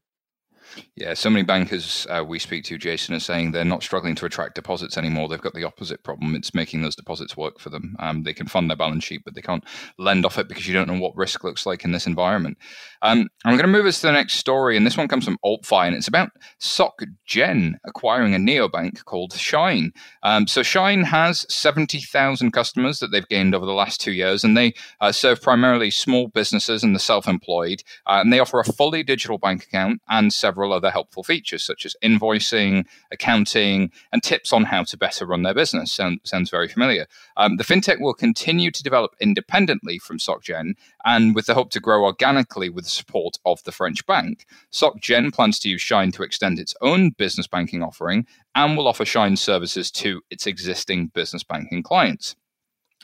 Yeah, so many bankers uh, we speak to, Jason, are saying they're not struggling to attract deposits anymore. They've got the opposite problem. It's making those deposits work for them. Um, they can fund their balance sheet, but they can't lend off it because you don't know what risk looks like in this environment. Um, I'm going to move us to the next story, and this one comes from AltFi, and it's about SocGen acquiring a neobank called Shine. Um, so Shine has 70,000 customers that they've gained over the last two years, and they uh, serve primarily small businesses and the self-employed, uh, and they offer a fully digital bank account and several several other helpful features such as invoicing, accounting, and tips on how to better run their business. Sound, sounds very familiar. Um, the fintech will continue to develop independently from SocGen and with the hope to grow organically with the support of the French bank. SocGen plans to use Shine to extend its own business banking offering and will offer Shine services to its existing business banking clients.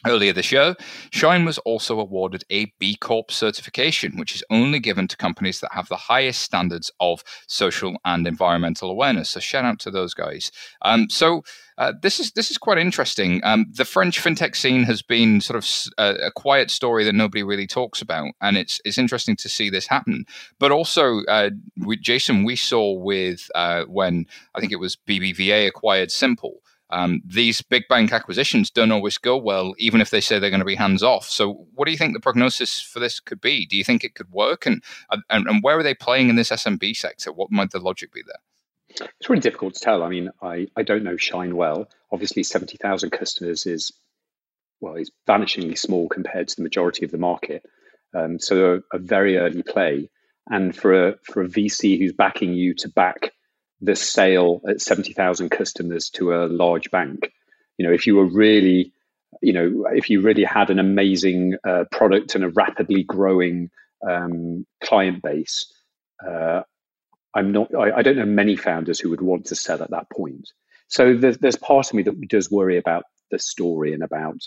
Earlier this year, Shine was also awarded a B Corp certification, which is only given to companies that have the highest standards of social and environmental awareness. So, shout out to those guys. Um, so, uh, this is this is quite interesting. Um, the French fintech scene has been sort of a, a, quiet story that nobody really talks about, and it's it's interesting to see this happen. But also, uh, we, Jason, we saw with uh, when I think it was BBVA acquired Simple um, these big bank acquisitions don't always go well, even if they say they're going to be hands off. So, what do you think the prognosis for this could be? Do you think it could work? And, and, and where are they playing in this SMB sector? What might the logic be there? It's really difficult to tell. I mean, I, I don't know Shine well. Obviously, 70,000 customers is, well, is vanishingly small compared to the majority of the market. Um, so, a, a very early play. And for a, for a VC who's backing you to back the sale at 70,000 customers to a large bank. You know, if you were really, you know, if you really had an amazing uh, product and a rapidly growing um, client base, uh, I'm not. I, I, don't know many founders who would want to sell at that point. So there's, there's part of me that does worry about the story and about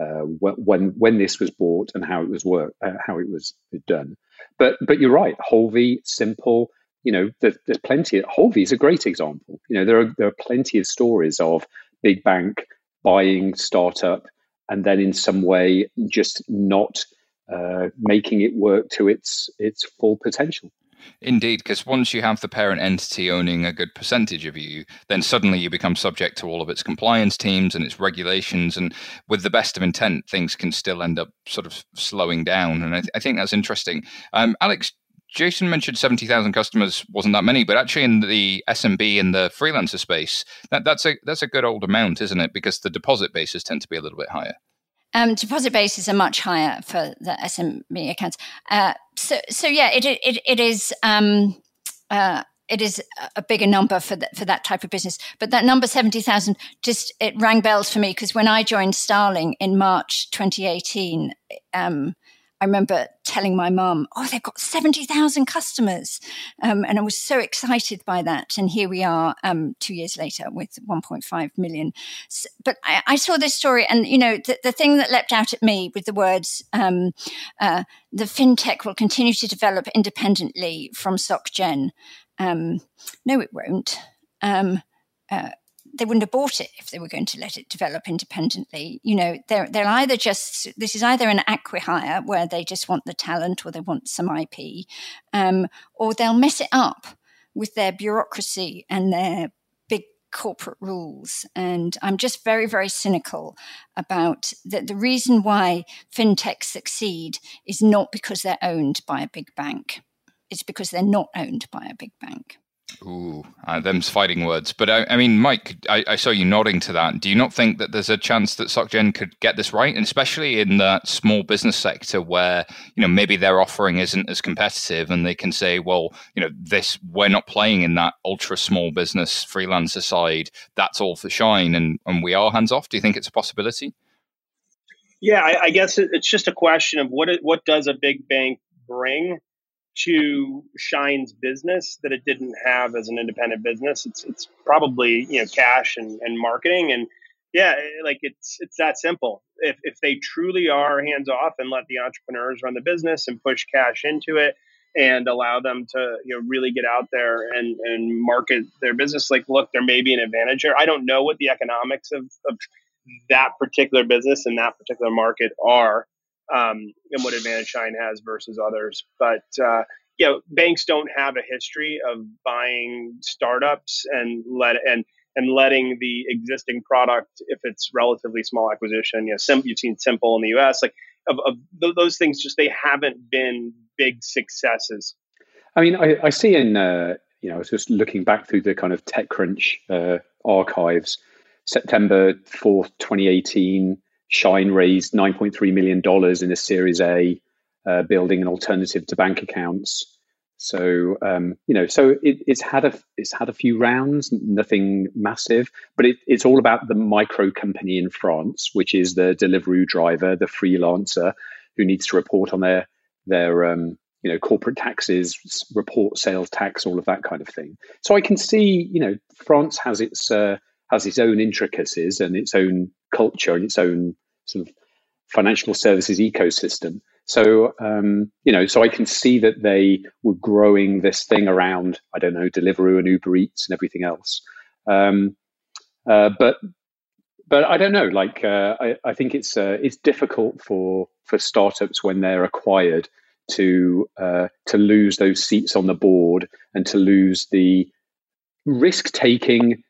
uh, when when this was bought and how it was work uh, how it was done. But but you're right. Holvi, simple. You know, there's, there's plenty. Holvi is a great example. You know, there are there are plenty of stories of big bank buying startup and then in some way just not uh, making it work to its its full potential. Indeed, because once you have the parent entity owning a good percentage of you, then suddenly you become subject to all of its compliance teams and its regulations. And with the best of intent, things can still end up sort of slowing down. And I, th- I think that's interesting. Um, Alex, Jason mentioned 70,000 customers wasn't that many, but actually in the SMB and the freelancer space, that, that's a that's a good old amount, isn't it? Because the deposit bases tend to be a little bit higher. Um, deposit bases are much higher for the SMB accounts. Uh, so, so yeah, it it, it is um, uh, it is a bigger number for the, for that type of business. But that number seventy thousand just it rang bells for me because when I joined Starling in March twenty eighteen. Um, I remember telling my mum, "Oh, they've got seventy thousand customers," um, and I was so excited by that. And here we are, um, two years later, with one point five million. So, but I, I, saw this story, and you know, the, the, thing that leapt out at me with the words, um, uh, "The fintech will continue to develop independently from SocGen." Um, no, it won't. Um, uh, they wouldn't have bought it if they were going to let it develop independently. You know, they're they're either just this is either an acquihire where they just want the talent or they want some IP, um, or they'll mess it up with their bureaucracy and their big corporate rules. And I'm just very very cynical about that. The reason why fintechs succeed is not because they're owned by a big bank; it's because they're not owned by a big bank. Ooh, uh, them's fighting words. But I, I mean, Mike, I, I, saw you nodding to that. Do you not think that there's a chance that SocGen could get this right, and especially in that small business sector where you know maybe their offering isn't as competitive, and they can say, well, you know, this we're not playing in that ultra small business freelancer side. That's all for Shine, and and we are hands off. Do you think it's a possibility? Yeah, I, I guess it's just a question of what what does a big bank bring to Shine's business that it didn't have as an independent business. It's it's probably you know cash and, and marketing and yeah, like it's it's that simple. If if they truly are hands off and let the entrepreneurs run the business and push cash into it and allow them to you know really get out there and and market their business, like look, there may be an advantage here. I don't know what the economics of, of that particular business and that particular market are um, and what advantage Shine has versus others. But uh, yeah, banks don't have a history of buying startups and let and and letting the existing product, if it's relatively small acquisition, you know, Sim, you've seen Simple in the U.S. Like of, of th- those things, just they haven't been big successes. I mean, I, I see in uh, you know, I was just looking back through the kind of TechCrunch uh, archives, September fourth, twenty eighteen Shine raised $9.3 million in a Series A, uh, building an alternative to bank accounts. So um, you know, so it, it's had a it's had a few rounds, nothing massive, but it, it's all about the micro company in France, which is the delivery driver, the freelancer who needs to report on their their um, you know corporate taxes, report sales tax, all of that kind of thing. So I can see, you know, France has its uh, has its own intricacies and its own culture and its own sort of financial services ecosystem. So, um, you know, so I can see that they were growing this thing around, I don't know, Deliveroo and Uber Eats and everything else. Um, uh, but, but I don't know. Like, uh, I, I, think it's uh, it's difficult for for startups when they're acquired to uh, to lose those seats on the board and to lose the risk taking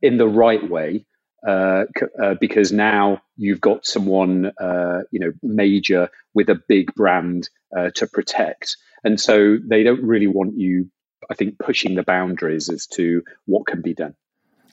in the right way uh, uh, because now you've got someone uh, you know major with a big brand uh, to protect, and so they don't really want you, I think, pushing the boundaries as to what can be done.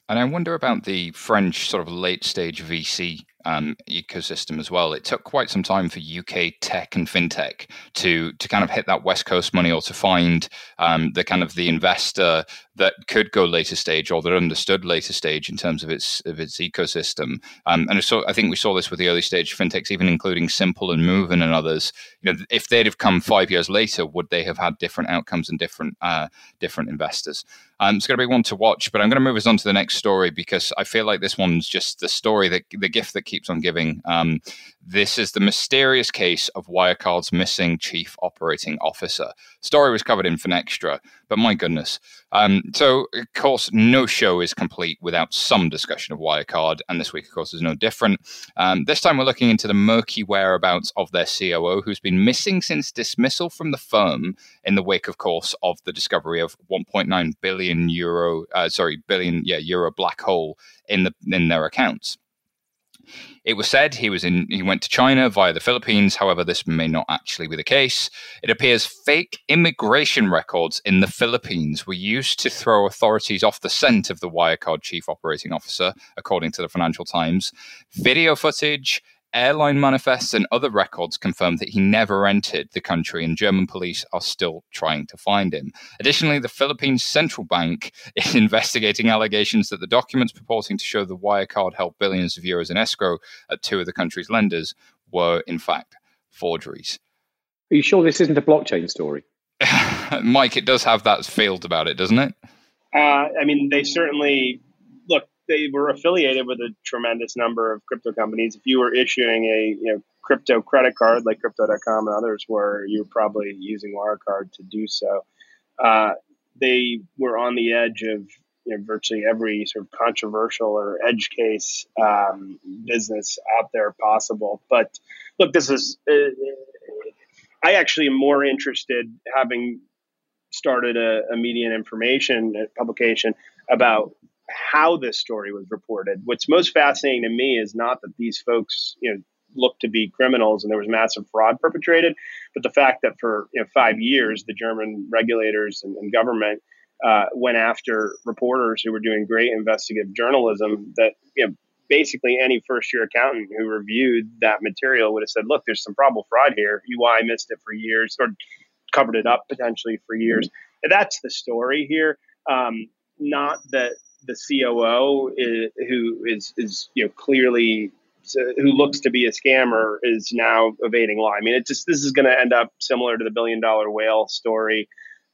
And I wonder about the French sort of late stage VC um, ecosystem as well. It took quite some time for UK tech and fintech to to kind of hit that West Coast money or to find um, the kind of the investor that could go later stage or that understood later stage in terms of its of its ecosystem. Um, and so I think we saw this with the early stage fintechs, even including Simple and Moven and others. You know, if they'd have come five years later, would they have had different outcomes and different uh, different investors? Um, it's going to be one to watch, but I'm going to move us on to the next story because I feel like this one's just the story that the gift that keeps on giving. Um, this is the mysterious case of Wirecard's missing chief operating officer. Story was covered in Finextra, but my goodness. Um, so, of course, no show is complete without some discussion of Wirecard, and this week, of course, is no different. Um, this time, we're looking into the murky whereabouts of their COO, who's been missing since dismissal from the firm in the wake, of course, of the discovery of 1.9 billion euro, uh, sorry, billion, yeah, euro black hole in the in their accounts. It was said he was in he went to China via the Philippines. However, this may not actually be the case. It appears fake immigration records in the Philippines were used to throw authorities off the scent of the Wirecard chief operating officer, according to the Financial Times. Video footage airline manifests and other records confirm that he never entered the country, and German police are still trying to find him. Additionally, the Philippines Central Bank is investigating allegations that the documents purporting to show the Wirecard held billions of euros in escrow at two of the country's lenders were, in fact, forgeries. Are you sure this isn't a blockchain story? Mike, it does have that field about it, doesn't it? Uh, I mean, they certainly they were affiliated with a tremendous number of crypto companies. If you were issuing a you know crypto credit card like Crypto.com and others were, you were probably using Wirecard to do so. Uh, they were on the edge of you know, virtually every sort of controversial or edge case um, business out there possible. But look, this is. Uh, I actually am more interested, having started a, a media and information publication, about how this story was reported. What's most fascinating to me is not that these folks, you know, looked to be criminals and there was massive fraud perpetrated, but the fact that for you know, five years the German regulators and, and government uh, went after reporters who were doing great investigative journalism. That you know, basically any first year accountant who reviewed that material would have said, "Look, there's some probable fraud here. EY missed it for years or covered it up potentially for years." And that's the story here. Um, not that the COO is, who is is you know clearly who looks to be a scammer is now evading law. I mean, it just this is going to end up similar to the billion dollar whale story.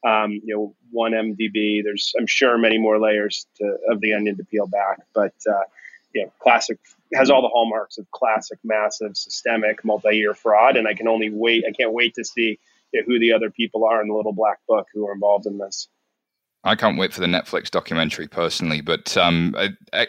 Um, you know, one MDB. There's I'm sure many more layers to, of the onion to peel back, but uh, you know, classic has all the hallmarks of classic, massive, systemic, multi-year fraud. And I can only wait. I can't wait to see who the other people are in the little black book who are involved in this. I can't wait for the Netflix documentary personally, but um,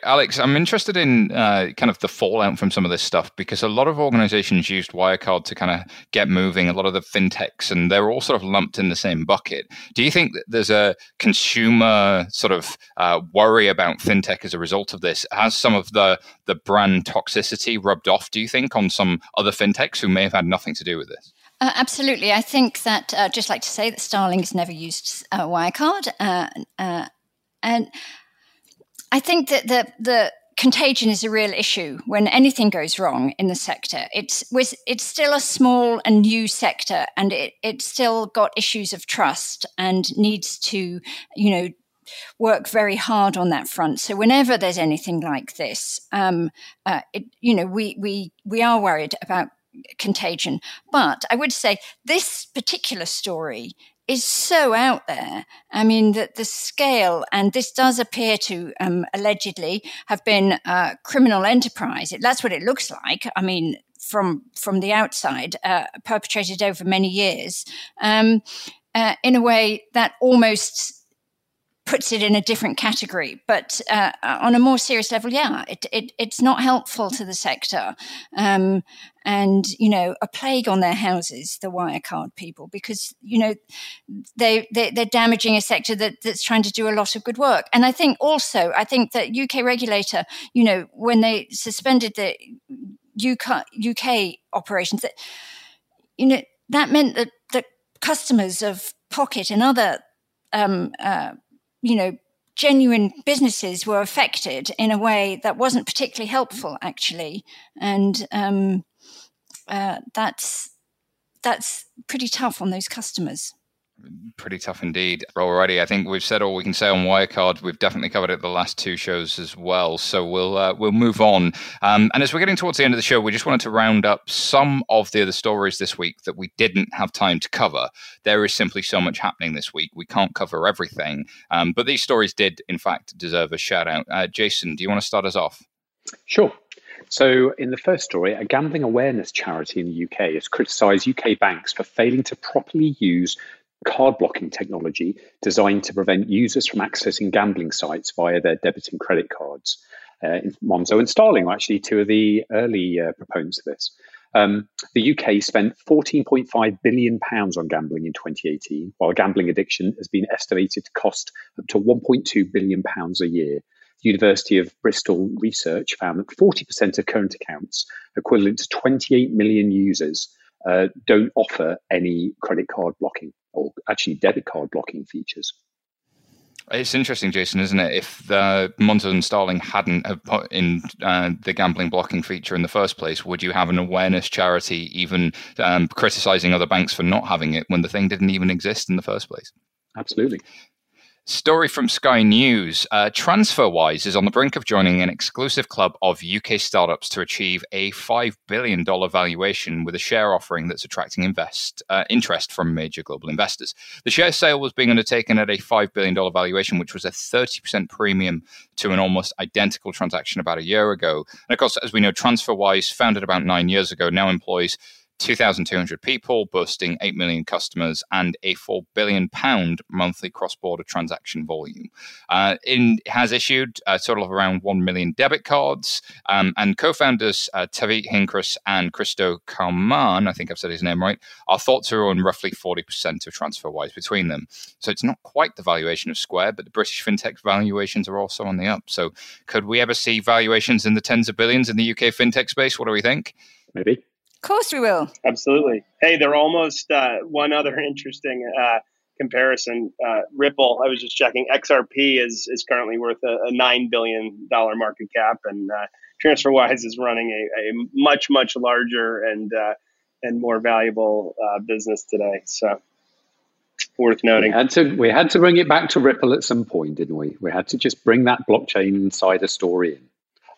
Alex, I'm interested in uh, kind of the fallout from some of this stuff because a lot of organizations used Wirecard to kind of get moving. A lot of the fintechs, and they're all sort of lumped in the same bucket. Do you think that there's a consumer sort of uh, worry about fintech as a result of this? Has some of the the brand toxicity rubbed off? Do you think on some other fintechs who may have had nothing to do with this? Uh, absolutely. I think that, uh, just like to say that Starling has never used uh, Wirecard. Uh, uh, and I think that the, the contagion is a real issue when anything goes wrong in the sector. It's, it's still a small and new sector, and it, it's still got issues of trust and needs to, you know, work very hard on that front. So whenever there's anything like this, um, uh, it, you know, we we we are worried about contagion. But I would say this particular story is so out there. I mean, that the scale, and this does appear to um, allegedly have been a criminal enterprise. That's what it looks like. I mean, from from the outside, uh, perpetrated over many years, um, uh, in a way that almost puts it in a different category. But uh, on a more serious level, yeah, it, it, it's not helpful to the sector. Um, and, you know, a plague on their houses, the Wirecard people, because, you know, they, they, they're damaging a sector that, that's trying to do a lot of good work. And I think also, I think that UK regulator, you know, when they suspended the UK, UK operations, that, you know, that meant that the customers of Pocket and other um, uh, you know, genuine businesses were affected in a way that wasn't particularly helpful, actually, and um, uh, that's that's pretty tough on those customers pretty tough indeed already. I think we've said all we can say on Wirecard. We've definitely covered it the last two shows as well. So we'll uh, we'll move on. Um, and as we're getting towards the end of the show, we just wanted to round up some of the other stories this week that we didn't have time to cover. There is simply so much happening this week. We can't cover everything. Um, but these stories did, in fact, deserve a shout out. Uh, Jason, do you want to start us off? Sure. So, in the first story, a gambling awareness charity in the UK has criticised UK banks for failing to properly use card blocking technology designed to prevent users from accessing gambling sites via their debit and credit cards. Uh, Monzo and Starling were actually two of the early uh, proponents of this. Um, the UK spent 14.5 billion pounds on gambling in 2018, while gambling addiction has been estimated to cost up to 1.2 billion pounds a year. The University of Bristol research found that 40% of current accounts, equivalent to 28 million users, uh, don't offer any credit card blocking or actually debit card blocking features. It's interesting, Jason, isn't it? If the Monzo and Starling hadn't have put in uh, the gambling blocking feature in the first place, would you have an awareness charity even um, criticizing other banks for not having it when the thing didn't even exist in the first place? Absolutely. Story from Sky News. Uh, TransferWise is on the brink of joining an exclusive club of UK startups to achieve a $5 billion valuation with a share offering that's attracting invest, uh, interest from major global investors. The share sale was being undertaken at a $5 billion valuation, which was a 30% premium to an almost identical transaction about a year ago. And of course, as we know, TransferWise, founded about nine years ago, now employs 2,200 people, boasting 8 million customers, and a 4 billion pound monthly cross border transaction volume. Uh, it has issued a total of around 1 million debit cards, um, and co founders uh, Tariq Hinchrus and Christo Kalman, I think I've said his name right, are thought to own roughly 40% of TransferWise between them. So it's not quite the valuation of Square, but the British fintech valuations are also on the up. So could we ever see valuations in the tens of billions in the UK fintech space? What do we think? Maybe. Of course we will. Absolutely. Hey, they're almost uh, one other interesting uh, comparison. Uh, Ripple, I was just checking. XRP is is currently worth a, a nine billion dollar market cap, and uh, TransferWise is running a, a, much much larger and uh, and more valuable uh, business today. So worth noting. We had to we had to bring it back to Ripple at some point, didn't we? We had to just bring that blockchain insider story in.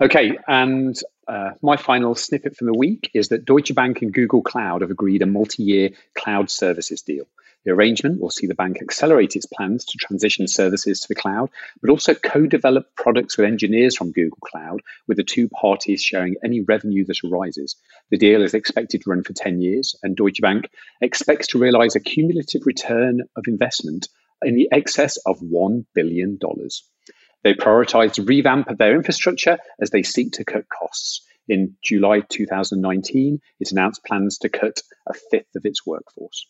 Okay, and uh, my final snippet from the week is that Deutsche Bank and Google Cloud have agreed a multi year cloud services deal. The arrangement will see the bank accelerate its plans to transition services to the cloud, but also co develop products with engineers from Google Cloud, with the two parties sharing any revenue that arises. The deal is expected to run for 10 years, and Deutsche Bank expects to realize a cumulative return of investment in the excess of $1 billion. They prioritized revamp of their infrastructure as they seek to cut costs. In July 2019, it announced plans to cut a fifth of its workforce.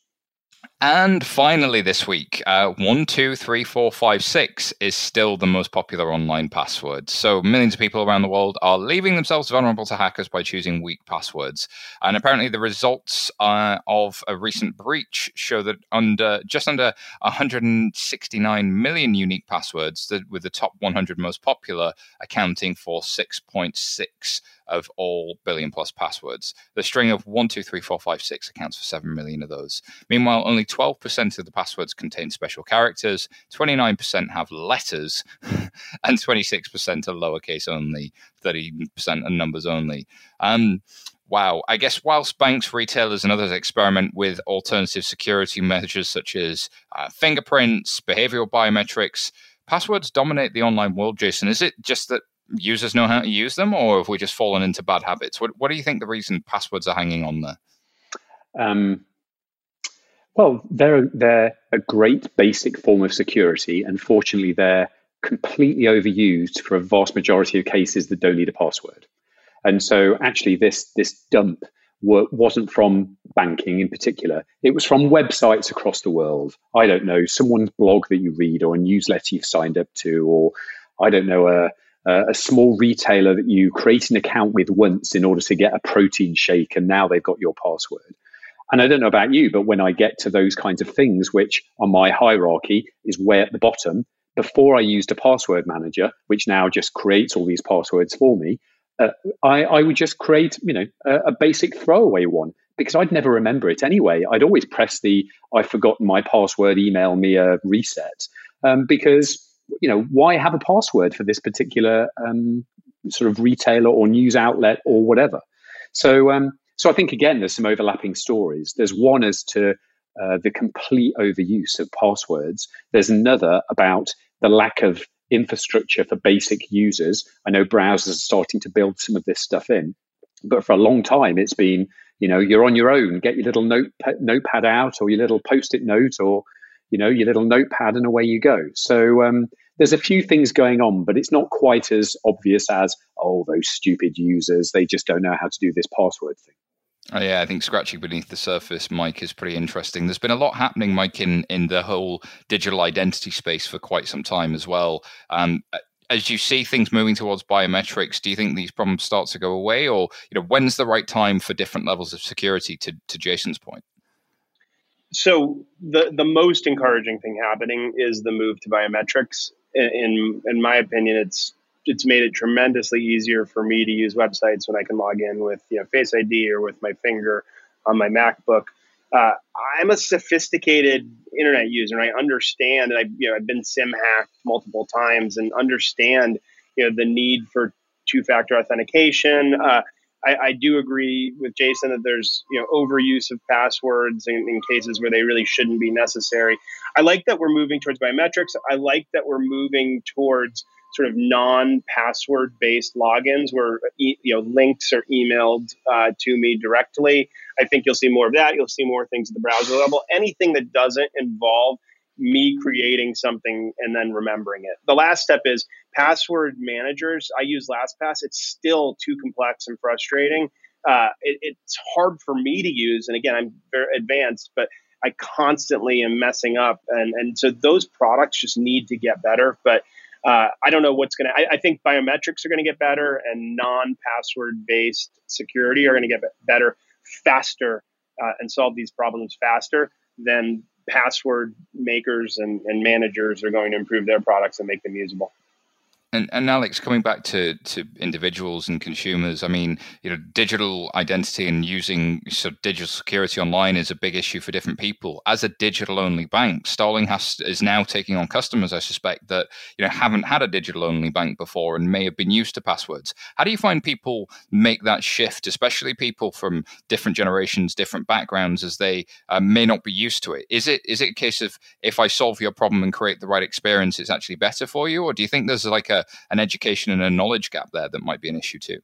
And finally, this week, uh, one, two, three, four, five, six is still the most popular online password. So millions of people around the world are leaving themselves vulnerable to hackers by choosing weak passwords. And apparently, the results uh, of a recent breach show that under just under 169 million unique passwords, with the top 100 most popular accounting for 6.6 of all billion plus passwords. The string of 1, 2, 3, 4, 5, 6 accounts for 7 million of those. Meanwhile, only 12% of the passwords contain special characters, 29% have letters, and 26% are lowercase only, 30% are numbers only. Um, wow. I guess whilst banks, retailers, and others experiment with alternative security measures such as uh, fingerprints, behavioral biometrics, passwords dominate the online world, Jason. Is it just that users know how to use them, or have we just fallen into bad habits? What What do you think the reason passwords are hanging on there? Um, well, they're they're a great basic form of security. Unfortunately, they're completely overused for a vast majority of cases that don't need a password. And so, actually, this this dump wasn't from banking in particular. It was from websites across the world. I don't know, someone's blog that you read, or a newsletter you've signed up to, or I don't know, a uh, a small retailer that you create an account with once in order to get a protein shake, and now they've got your password. And I don't know about you, but when I get to those kinds of things, which on my hierarchy is way at the bottom, before I used a password manager, which now just creates all these passwords for me, uh, I, I, would just create, you know, a, a, basic throwaway one because I'd never remember it anyway. I'd always press the "I've forgotten my password," email me a reset um, because you know why have a password for this particular um, sort of retailer or news outlet or whatever. So, um, so I think again, there's some overlapping stories. There's one as to uh, the complete overuse of passwords. There's another about the lack of infrastructure for basic users. I know browsers are starting to build some of this stuff in, but for a long time it's been, you know, you're on your own. Get your little note, notepad out, or your little post-it note, or you know, your little notepad, and away you go. So um, there's a few things going on, but it's not quite as obvious as oh, those stupid users, they just don't know how to do this password thing. Oh, yeah, I think scratching beneath the surface, Mike, is pretty interesting. There's been a lot happening, Mike, in, in the whole digital identity space for quite some time as well. Um, as you see things moving towards biometrics, do you think these problems start to go away, or you know, when's the right time for different levels of security? To to Jason's point. So the the most encouraging thing happening is the move to biometrics. In in my opinion, it's it's made it tremendously easier for me to use websites when I can log in with you know Face ID or with my finger on my MacBook. Uh, I'm a sophisticated internet user, and I understand. And I you know I've been SIM hacked multiple times, and understand you know the need for two-factor authentication. Uh, I, I, do agree with Jason that there's you know overuse of passwords in, in, cases where they really shouldn't be necessary. I like that we're moving towards biometrics. I like that we're moving towards sort of non-password based logins where you know links are emailed uh, to me directly. I think you'll see more of that. You'll see more things at the browser level. Anything that doesn't involve me creating something and then remembering it. The last step is password managers. I use LastPass. It's still too complex and frustrating. Uh, it, it's hard for me to use, and again, I'm very advanced, but I constantly am messing up, and and so those products just need to get better. But uh, I don't know what's going to. I think biometrics are going to get better, and non-password based security are going to get better faster uh, and solve these problems faster than password makers and, and managers are going to improve their products and make them usable. And, and Alex, coming back to, to individuals and consumers, I mean, you know, digital identity and using sort of digital security online is a big issue for different people. As a digital-only bank, Starling has is now taking on customers, I suspect, that you know haven't had a digital-only bank before and may have been used to passwords. How do you find people make that shift, especially people from different generations, different backgrounds, as they uh, may not be used to it? Is it is it a case of if I solve your problem and create the right experience, it's actually better for you, or do you think there's like a an education and a knowledge gap there that might be an issue too.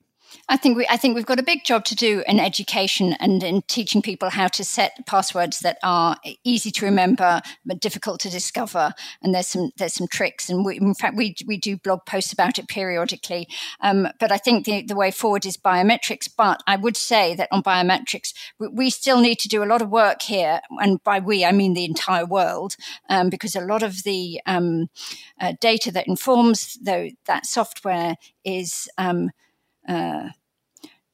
I think we I think we've got a big job to do in education and in teaching people how to set passwords that are easy to remember but difficult to discover. And there's some there's some tricks, and we, in fact we we do blog posts about it periodically. Um, but I think the the way forward is biometrics. But I would say that on biometrics we, we still need to do a lot of work here, and by we I mean the entire world, um, because a lot of the um, uh, data that informs though that software is um, uh,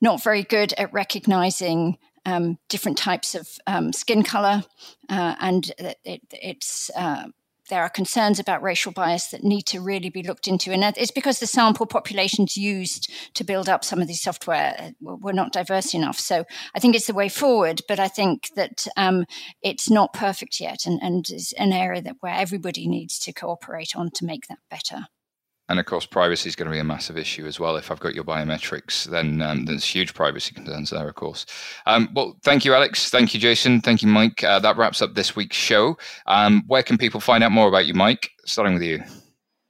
not very good at recognizing um, different types of um, skin color, uh, and it, it, it's uh, there are concerns about racial bias that need to really be looked into, and it's because the sample populations used to build up some of these software were not diverse enough. So I think it's the way forward, but I think that um, it's not perfect yet, and, and is an area that where everybody needs to cooperate on to make that better. And of course, privacy is going to be a massive issue as well. If I've got your biometrics, then um, there's huge privacy concerns there, of course. Um, well, thank you, Alex. Thank you, Jason. Thank you, Mike. Uh, that wraps up this week's show. Um, where can people find out more about you, Mike? Starting with you.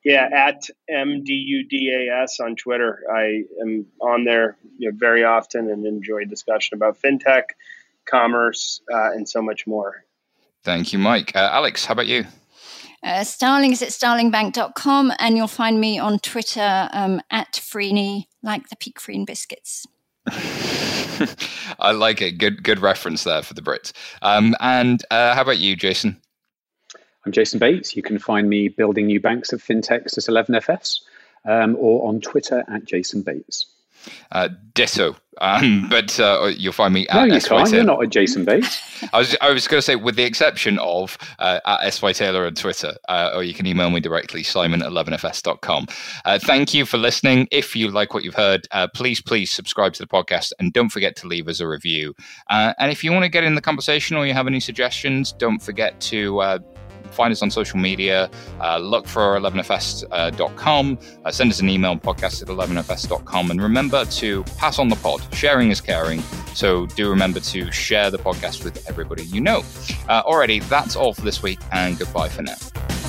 Yeah, at MDUDAS on Twitter. I am on there you know, very often and enjoy discussion about fintech, commerce, uh, and so much more. Thank you, Mike. Uh, Alex, how about you? Uh, Starling is at starlingbank.com, and you'll find me on Twitter um, at Freeney, like the Peek Frean biscuits. I like it. Good, good reference there for the Brits. Um, and uh, how about you, Jason? I'm Jason Bates. You can find me building new banks of fintechs at 11FS um, or on Twitter at Jason Bates. Uh, ditto. Um, but uh, you'll find me no, at you SY can't. Taylor. You're not a Jason Bates. I was I was going to say, with the exception of uh, at SY Taylor on Twitter, uh, or you can email me directly, simon at 11fs.com. Uh, thank you for listening. If you like what you've heard, uh, please, please subscribe to the podcast and don't forget to leave us a review. Uh, and if you want to get in the conversation or you have any suggestions, don't forget to uh, find us on social media, uh, look for 11fs.com, uh, send us an email, podcast at 11fs.com, and remember to pass on the pod. Sharing is caring, so do remember to share the podcast with everybody you know. Uh, alrighty, that's all for this week, and goodbye for now.